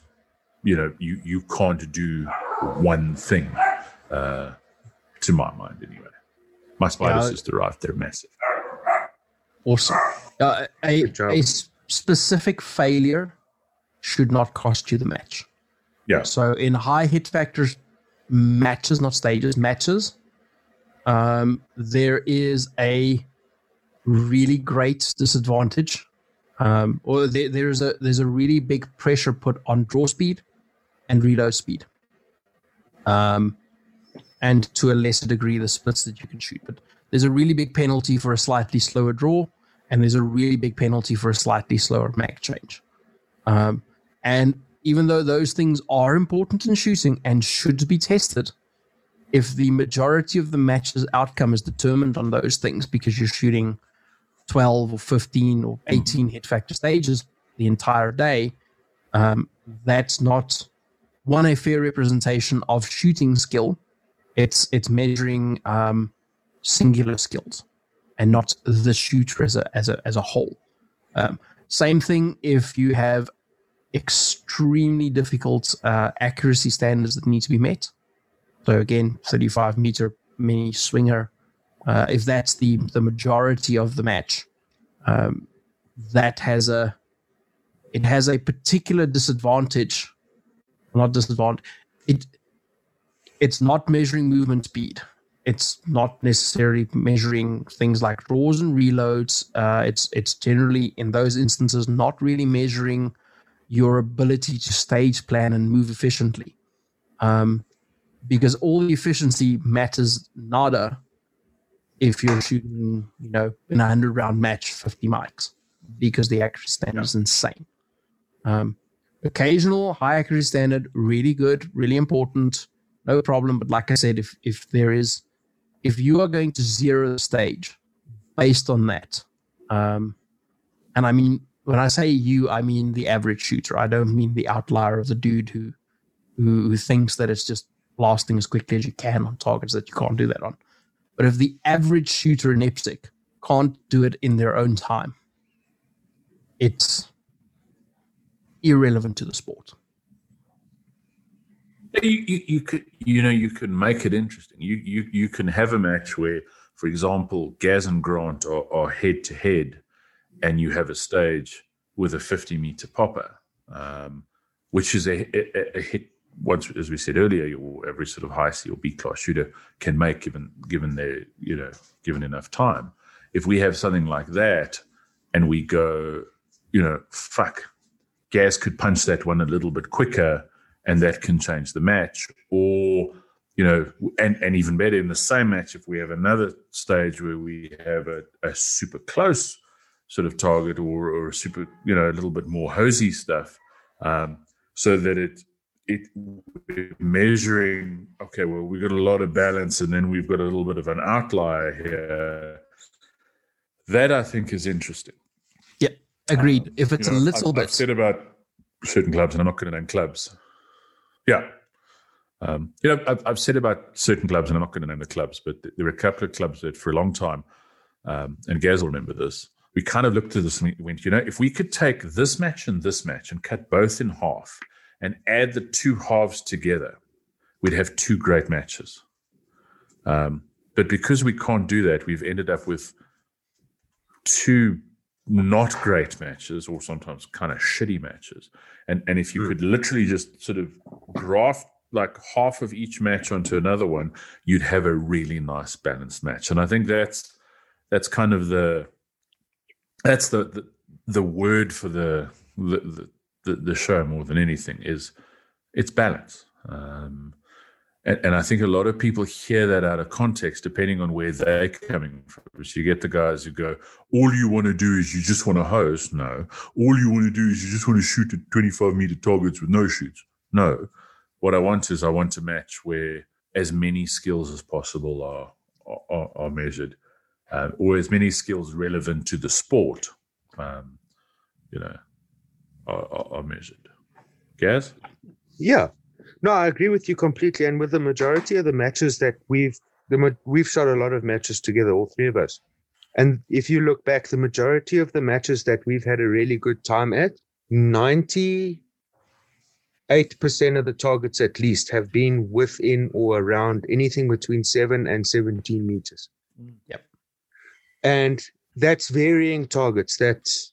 you know you you can't do one thing. Uh, to my mind, anyway. My spiders yeah, just arrived. They're massive. Awesome. Uh, a, a specific failure should not cost you the match. Yeah. So in high hit factors matches, not stages, matches, um, there is a really great disadvantage, um, or there, there's a there's a really big pressure put on draw speed and reload speed, um, and to a lesser degree the splits that you can shoot. But there's a really big penalty for a slightly slower draw, and there's a really big penalty for a slightly slower mag change. Um, and even though those things are important in shooting and should be tested, if the majority of the match's outcome is determined on those things because you're shooting 12 or 15 or 18 hit factor stages the entire day, um, that's not one a fair representation of shooting skill. It's it's measuring um, singular skills and not the shooter as a as a as a whole. Um, same thing if you have extremely difficult uh, accuracy standards that need to be met. So again, 35 meter mini swinger. Uh, if that's the the majority of the match, um, that has a it has a particular disadvantage. Not disadvantage. It it's not measuring movement speed. it's not necessarily measuring things like draws and reloads. Uh, it's it's generally in those instances not really measuring your ability to stage plan and move efficiently, um, because all the efficiency matters nada if you're shooting, you know, in a hundred round match, fifty mikes, because the accuracy standard is insane. Um, occasional high accuracy standard, really good, really important, no problem. But like I said, if if there is, if you are going to zero the stage based on that, um, and I mean when I say you, I mean the average shooter. I don't mean the outlier of the dude who who, who thinks that it's just blasting as quickly as you can on targets that you can't do that on. But if the average shooter in IPSC can't do it in their own time, it's irrelevant to the sport. You, you, you, could you know you can make it interesting. You you you can have a match where, for example, Gaz and Grant are, are head to head, and you have a stage with a fifty meter popper, um, which is a, a, a, hit. Once, as we said earlier, every sort of high C or B class shooter can make given given their you know given enough time. If we have something like that, and we go, you know, fuck, Gaz could punch that one a little bit quicker, and that can change the match. Or, you know, and, and even better in the same match, if we have another stage where we have a, a super close sort of target or, or a super, you know, a little bit more hosey stuff, um, so that it it measuring okay well we've got a lot of balance and then we've got a little bit of an outlier here that i think is interesting yeah Agreed. Um, if it's you know, a little I've, bit. I've said about certain clubs, and I'm not going to name clubs. Yeah. Um, you know, I've, I've, said about certain clubs, and I'm not going to name the clubs, but there were a couple of clubs that for a long time, um, and Gaz will remember this, we kind of looked at this and we went, you know, if we could take this match and this match and cut both in half and add the two halves together, we'd have two great matches. Um, but because we can't do that, we've ended up with two not great matches or sometimes kind of shitty matches. And and if you could literally just sort of graft like half of each match onto another one, you'd have a really nice balanced match. And I think that's that's kind of the that's the the, the word for the the, the the show more than anything is it's balance. Um, and, and, I think a lot of people hear that out of context, depending on where they're coming from. So you get the guys who go, all you want to do is you just want to host. No. All you want to do is you just want to shoot at 25 meter targets with no shoots. No. What I want is I want to match where as many skills as possible are, are, are measured, uh, or as many skills relevant to the sport, um, you know, are, are measured. Gaz? Yeah, no, I agree with you completely. And with the majority of the matches that we've the we've shot a lot of matches together, all three of us. And if you look back, the majority of the matches that we've had a really good time at, ninety eight percent of the targets at least have been within or around anything between seven and seventeen meters. Mm. Yep. And that's varying targets. That's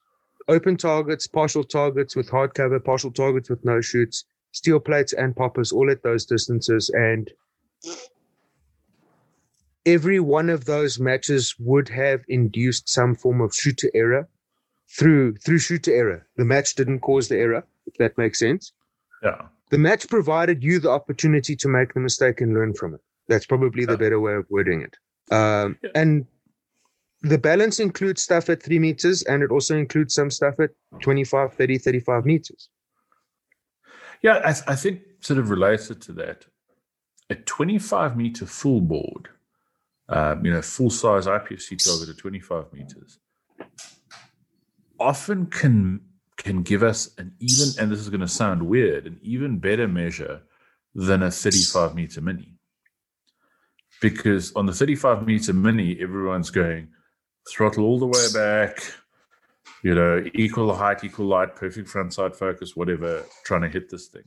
open targets, partial targets with hard cover, partial targets with no shoots, steel plates and poppers all at those distances. And every one of those matches would have induced some form of shooter error through through shooter error. The match didn't cause the error, if that makes sense. Yeah. The match provided you the opportunity to make the mistake and learn from it. That's probably the better way of wording it. Um, yeah. And the balance includes stuff at three meters and it also includes some stuff at 25, 30, 35 meters. Yeah, I, th- I think sort of related to that, a 25 meter full board, um, you know, full size IPSC target at 25 meters, often can can give us an even, and this is going to sound weird, an even better measure than a 35 meter mini. Because on the 35 meter mini, everyone's going throttle all the way back, you know, equal height, equal light, perfect front side focus, whatever, trying to hit this thing.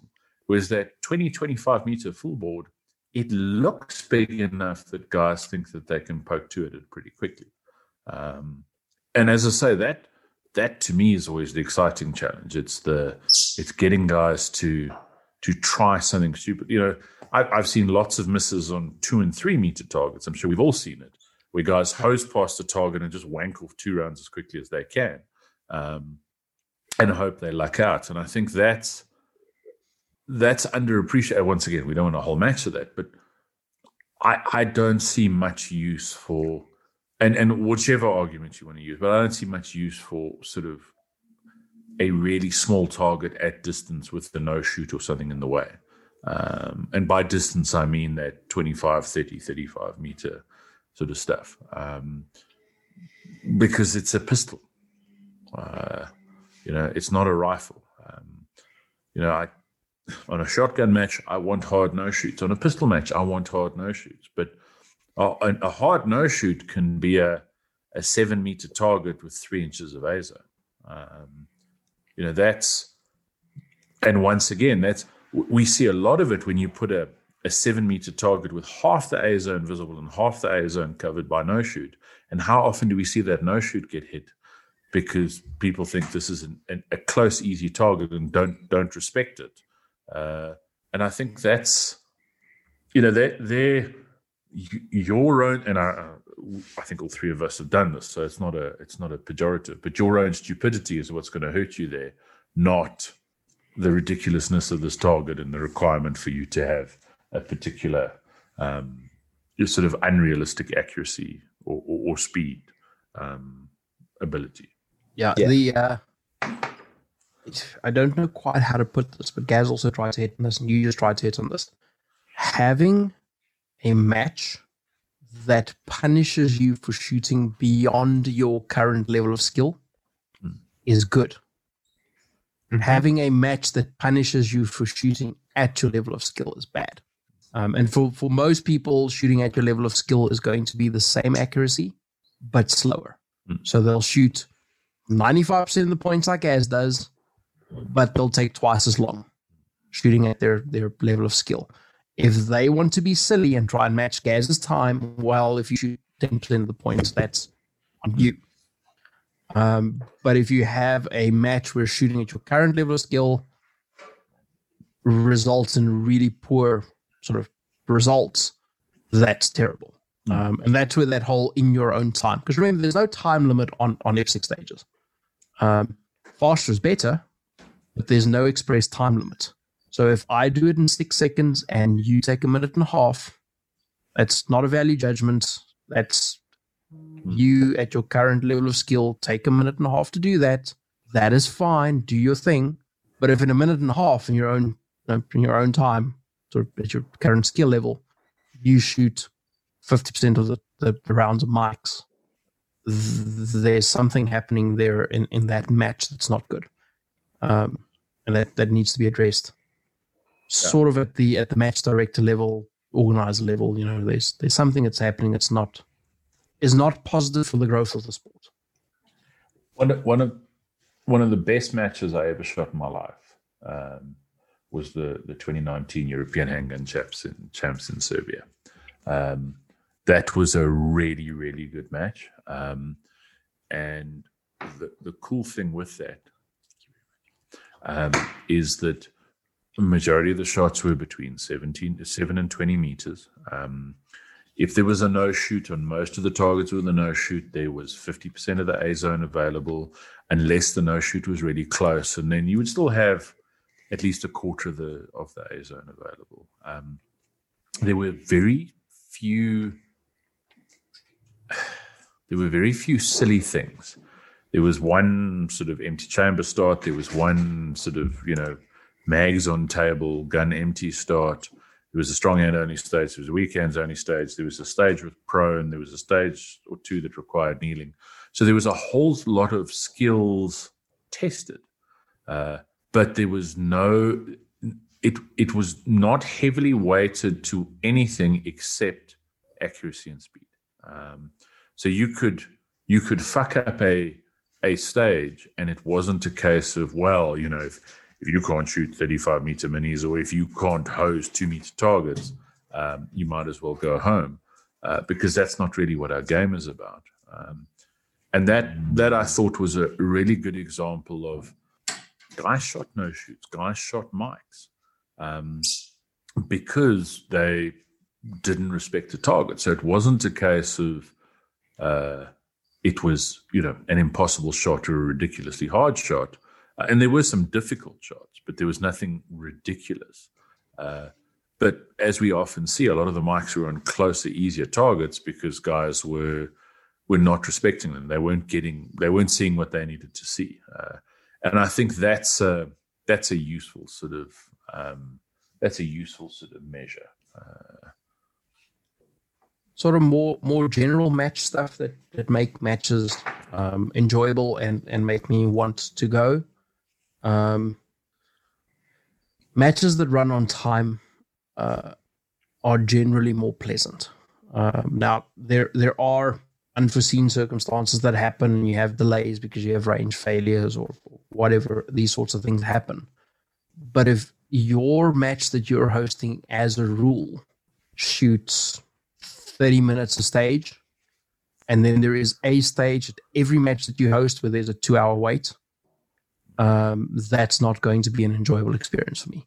Whereas that 20, 25 meter full board, it looks big enough that guys think that they can poke to it pretty quickly. Um, and as I say, that that to me is always the exciting challenge. It's the it's getting guys to to try something stupid. You know, I, I've seen lots of misses on two and three meter targets. I'm sure we've all seen it, where guys hose past the target and just wank off two rounds as quickly as they can, um, and hope they luck out. And I think that's that's underappreciated. Once again, we don't want a whole match of that, but I I don't see much use for and and whichever argument you want to use, but I don't see much use for sort of a really small target at distance with the no shoot or something in the way. Um, and by distance, I mean that 25, 30, 35 meter sort of stuff. Um, because it's a pistol. Uh, you know, it's not a rifle. Um, you know, I on a shotgun match, I want hard no shoots. On a pistol match, I want hard no shoots. But a, a hard no shoot can be a, a seven meter target with three inches of A zone. Um, you know, that's, and once again, that's, we see a lot of it when you put a, a seven meter target with half the A zone visible and half the A zone covered by no shoot. And how often do we see that no shoot get hit? Because people think this is an, an, a close, easy target and don't don't respect it. Uh, and I think that's, you know, they're, they're your own, and I, I think all three of us have done this, so it's not a it's not a pejorative, but your own stupidity is what's going to hurt you there, not the ridiculousness of this target and the requirement for you to have a particular um, sort of unrealistic accuracy or, or, or speed um, ability. Yeah, yeah. the uh, I don't know quite how to put this, but Gaz also tried to hit on this, and you just tried to hit on this. Having a match that punishes you for shooting beyond your current level of skill mm. is good. Mm-hmm. Having a match that punishes you for shooting at your level of skill is bad. Um, and for, for most people, shooting at your level of skill is going to be the same accuracy, but slower. Mm. So they'll shoot 95% of the points like Az does, but they'll take twice as long shooting at their, their level of skill. If they want to be silly and try and match Gaz's time, well, if you shoot 10% of the points, that's on you. Um, but if you have a match where shooting at your current level of skill results in really poor sort of results, that's terrible. Hmm. Um, and that's where that whole in your own time, because remember, there's no time limit on, on F6 stages. Um, faster is better, but there's no express time limit. So if I do it in six seconds and you take a minute and a half, that's not a value judgment. That's hmm. you at your current level of skill take a minute and a half to do that. That is fine. Do your thing. But if in a minute and a half in your own in your own time, sort of at your current skill level, you shoot fifty percent of the, the, the, rounds of mikes, there's something happening there in, in that match that's not good, um, and that that needs to be addressed. Sort of at the at the match director level, organizer level, you know, there's there's something that's happening that's not is not positive for the growth of the sport. One one of one of the best matches I ever shot in my life um, was the the 2019 European Handgun Champs in Champs in Serbia. Um, that was a really really good match, um, and the the cool thing with that um, is that majority of the shots were between 17 7 and 20 meters. Um, if there was a no shoot on most of the targets with a no shoot there was 50% of the a zone available unless the no shoot was really close. And then you would still have at least a quarter of the of the a zone available um, there were very few there were very few silly things there was one sort of empty chamber start there was one sort of you know mags on table, gun empty start. There was a strong hand only stage. There was a weak hands only stage. There was a stage with prone. There was a stage or two that required kneeling. So there was a whole lot of skills tested, uh, but there was no. It it was not heavily weighted to anything except accuracy and speed. Um, so you could you could fuck up a a stage, and it wasn't a case of well, you know, if, if you can't shoot 35 meter minis or if you can't hose two meter targets, um, you might as well go home uh, because that's not really what our game is about. Um, and that that I thought was a really good example of guys shot no shoots, guys shot mikes. um, because they didn't respect the target. So it wasn't a case of uh, it was, you know, an impossible shot or a ridiculously hard shot. Uh, and there were some difficult shots, but there was nothing ridiculous. Uh, but as we often see, a lot of the mikes were on closer, easier targets because guys were were not respecting them. They weren't getting, they weren't seeing what they needed to see. Uh, and I think that's a that's a useful sort of um, that's a useful sort of measure. Uh, sort of more more general match stuff that that make matches um, enjoyable and and make me want to go. Um, matches that run on time uh, are generally more pleasant. Um, now there there are unforeseen circumstances that happen. You have delays because you have range failures or whatever. These sorts of things happen. But if your match that you're hosting, as a rule, shoots 30 minutes a stage, and then there is a stage at every match that you host where there's a two hour wait, um, that's not going to be an enjoyable experience for me.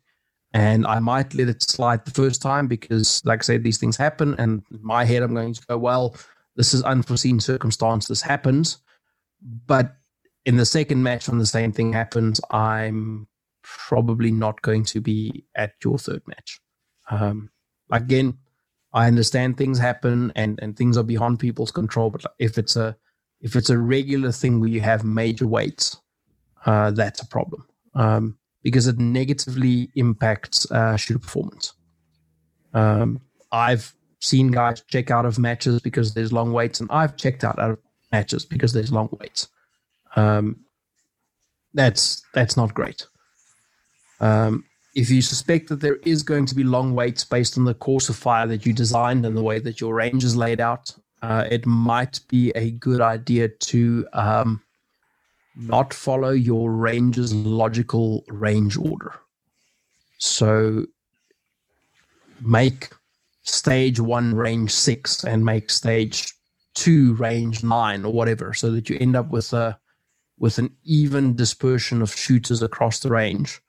And I might let it slide the first time because, like I said, these things happen. And in my head, I'm going to go, well, this is unforeseen circumstance. This happens. But in the second match, when the same thing happens, I'm probably not going to be at your third match. Um, again, I understand things happen and, and things are beyond people's control, but if it's a if it's a regular thing where you have major waits, uh, that's a problem um, because it negatively impacts uh, shooter performance. Um, I've seen guys check out of matches because there's long waits, and I've checked out of matches because there's long waits. Um, that's that's not great. Um, if you suspect that there is going to be long waits based on the course of fire that you designed and the way that your range is laid out, uh, it might be a good idea to um, not follow your range's logical range order. So make stage one range six and make stage two range nine or whatever, so that you end up with a with an even dispersion of shooters across the range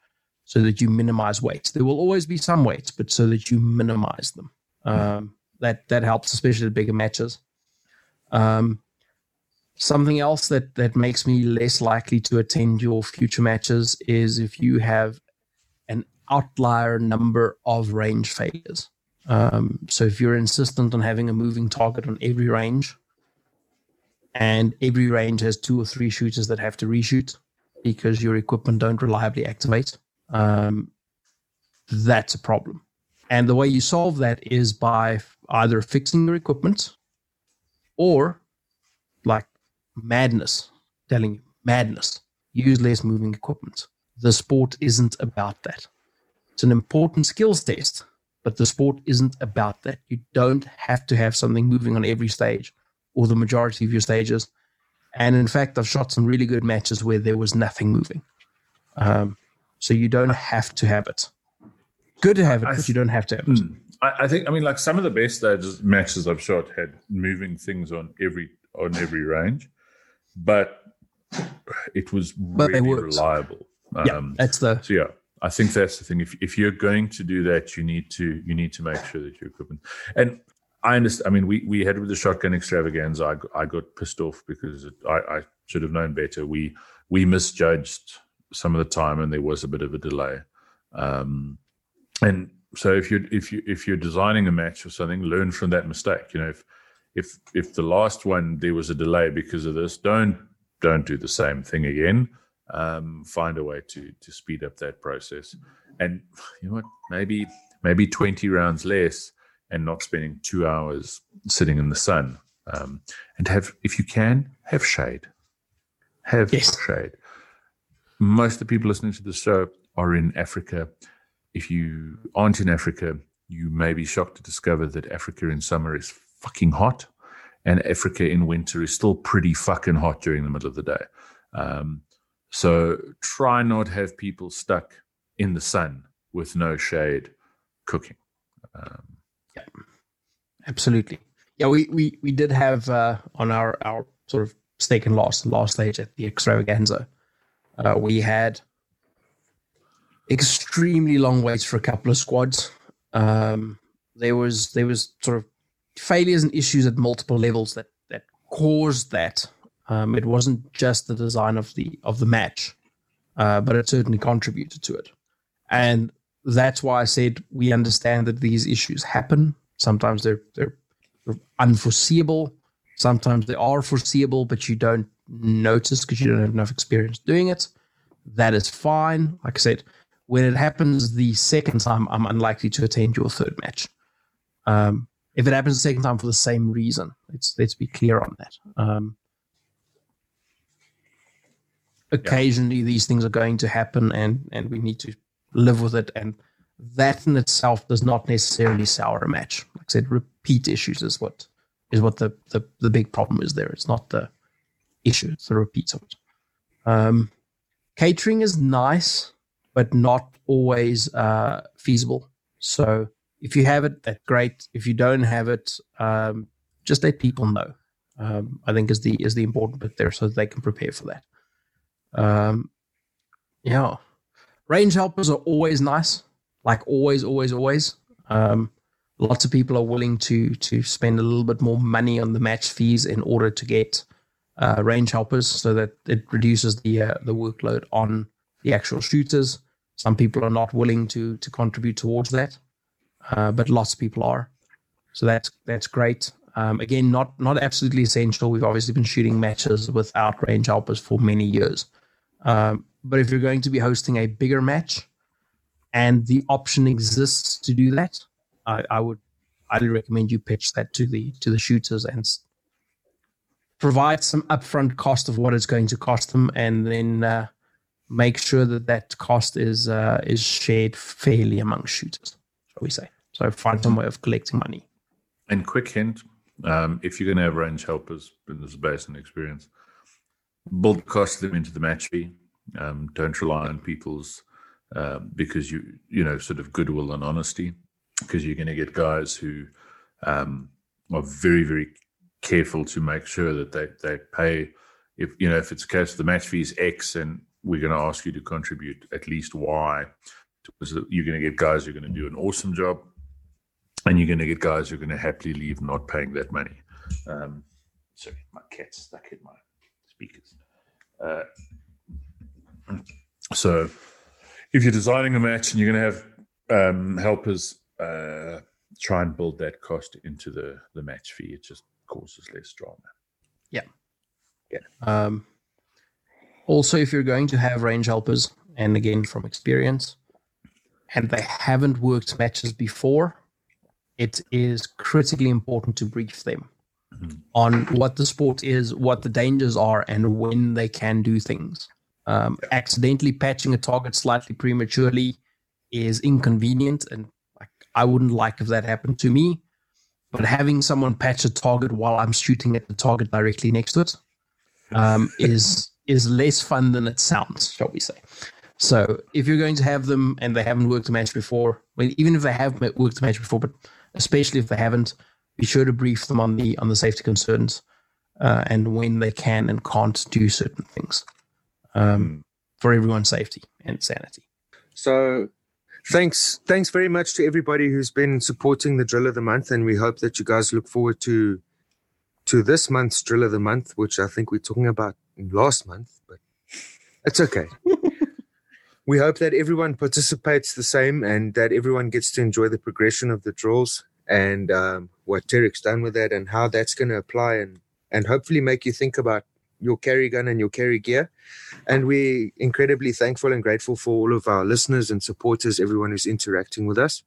so that you minimize waits. There will always be some waits, but so that you minimize them. Um, that that helps, especially the bigger matches. Um, something else that that makes me less likely to attend your future matches is if you have an outlier number of range failures. Um, so if you're insistent on having a moving target on every range, and every range has two or three shooters that have to reshoot because your equipment don't reliably activate, um, that's a problem. And the way you solve that is by either fixing your equipment or like madness, telling you madness, use less moving equipment. The sport isn't about that. It's an important skills test, but the sport isn't about that. You don't have to have something moving on every stage or the majority of your stages. And in fact, I've shot some really good matches where there was nothing moving. Um, so you don't have to have it. Good to have it, but you don't have to have it. Hmm. I, think. I mean, like some of the best stages matches I've shot had moving things on every on every range, but it was but really reliable. yeah, um, that's the. So yeah, I think that's the thing. If if you're going to do that, you need to you need to make sure that your equipment and I understand. I mean, we we had with the shotgun extravaganza. I, I got pissed off because it, I, I should have known better. We we misjudged some of the time, and there was a bit of a delay. Um, and so if you if you if you're designing a match or something, learn from that mistake. You know, if if if the last one there was a delay because of this, don't don't do the same thing again. Um, find a way to to speed up that process. And you know what? Maybe maybe twenty rounds less, and not spending two hours sitting in the sun. Um, and have, if you can, have shade. Have yes. shade most of the people listening to the show are in Africa. If you aren't in Africa, you may be shocked to discover that Africa in summer is fucking hot, and Africa in winter is still pretty fucking hot during the middle of the day. Um, so try not have people stuck in the sun with no shade cooking. Um, yeah, absolutely. Yeah, we we we did have uh, on our our sort of stake and loss last stage at the extravaganza uh, we had extremely long waits for a couple of squads. Um, there was there was sort of failures and issues at multiple levels that that caused that. Um, it wasn't just the design of the of the match, uh, but it certainly contributed to it. And that's why I said we understand that these issues happen. Sometimes they're they're unforeseeable. Sometimes they are foreseeable, but you don't notice because you don't have enough experience doing it. That is fine. Like I said, when it happens the second time, I'm unlikely to attend your third match. Um, if it happens the second time for the same reason, let's let's be clear on that. Um, occasionally, yeah. these things are going to happen, and and we need to live with it. And that in itself does not necessarily sour a match. Like I said, repeat issues is what is what the the, the big problem is there. It's not the issue; it's the repeats of it. Um, catering is nice, but not always uh, feasible. So if you have it, that's great. If you don't have it, um, just let people know. Um, I think is the is the important bit there, so they can prepare for that. Um, yeah, range helpers are always nice, like always, always, always. Um, lots of people are willing to to spend a little bit more money on the match fees in order to get uh, range helpers, so that it reduces the uh, the workload on the actual shooters. Some people are not willing to to contribute towards that, uh, but lots of people are. So that's that's great. Um, again, not not absolutely essential. We've obviously been shooting matches without range helpers for many years. Um, but if you're going to be hosting a bigger match, and the option exists to do that, I, I would highly recommend you pitch that to the to the shooters and provide some upfront cost of what it's going to cost them, and then uh, make sure that that cost is uh, is shared fairly among shooters, shall we say? So find some way of collecting money. And quick hint: um, if you're going to have range helpers, and this is based on experience, build cost them into the match fee. Um, don't rely on people's uh, because you you know sort of goodwill and honesty because you're going to get guys who um, are very very careful to make sure that they they pay if you know if it's a case of the match fee is X and we're going to ask you to contribute at least Y. You're going to get guys who are going to do an awesome job, and you're going to get guys who are going to happily leave not paying that money. Um, sorry, my cat's stuck in my speakers. Uh, so, if you're designing a match and you're going to have um, helpers, uh, try and build that cost into the the match fee. It just causes less drama. Yeah, yeah. Um, also, if you're going to have range helpers, and again from experience, and they haven't worked matches before, it is critically important to brief them mm-hmm. on what the sport is, what the dangers are, and when they can do things. Um, accidentally patching a target slightly prematurely is inconvenient, and I wouldn't like if that happened to me. But having someone patch a target while I'm shooting at the target directly next to it um, is is less fun than it sounds, shall we say. So if you're going to have them and they haven't worked a match before, well, even if they have worked a match before, but especially if they haven't, be sure to brief them on the on the safety concerns uh, and when they can and can't do certain things um, for everyone's safety and sanity. So thanks thanks very much to everybody who's been supporting the drill of the month and we hope that you guys look forward to to this month's drill of the month which i think we're talking about last month, but it's okay. we hope that everyone participates the same and that everyone gets to enjoy the progression of the drills and um, what Terek's done with that and how that's going to apply and, and hopefully make you think about your carry gun and your carry gear. And we're incredibly thankful and grateful for all of our listeners and supporters, everyone who's interacting with us.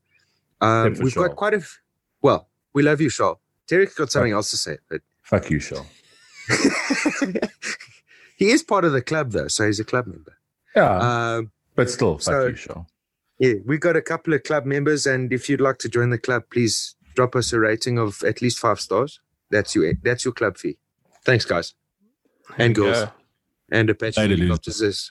Um, we've got quite a, f- well, we love you, Shaw. Terek got something Fuck. else to say. But Fuck you, Shaw. He is part of the club though, so he's a club member. Yeah, um, but still, so, you, Shaw. Yeah, we've got a couple of club members, and if you'd like to join the club, please drop us a rating of at least five stars. That's your that's your club fee. Thanks, guys and girls, go. and Apache helicopters.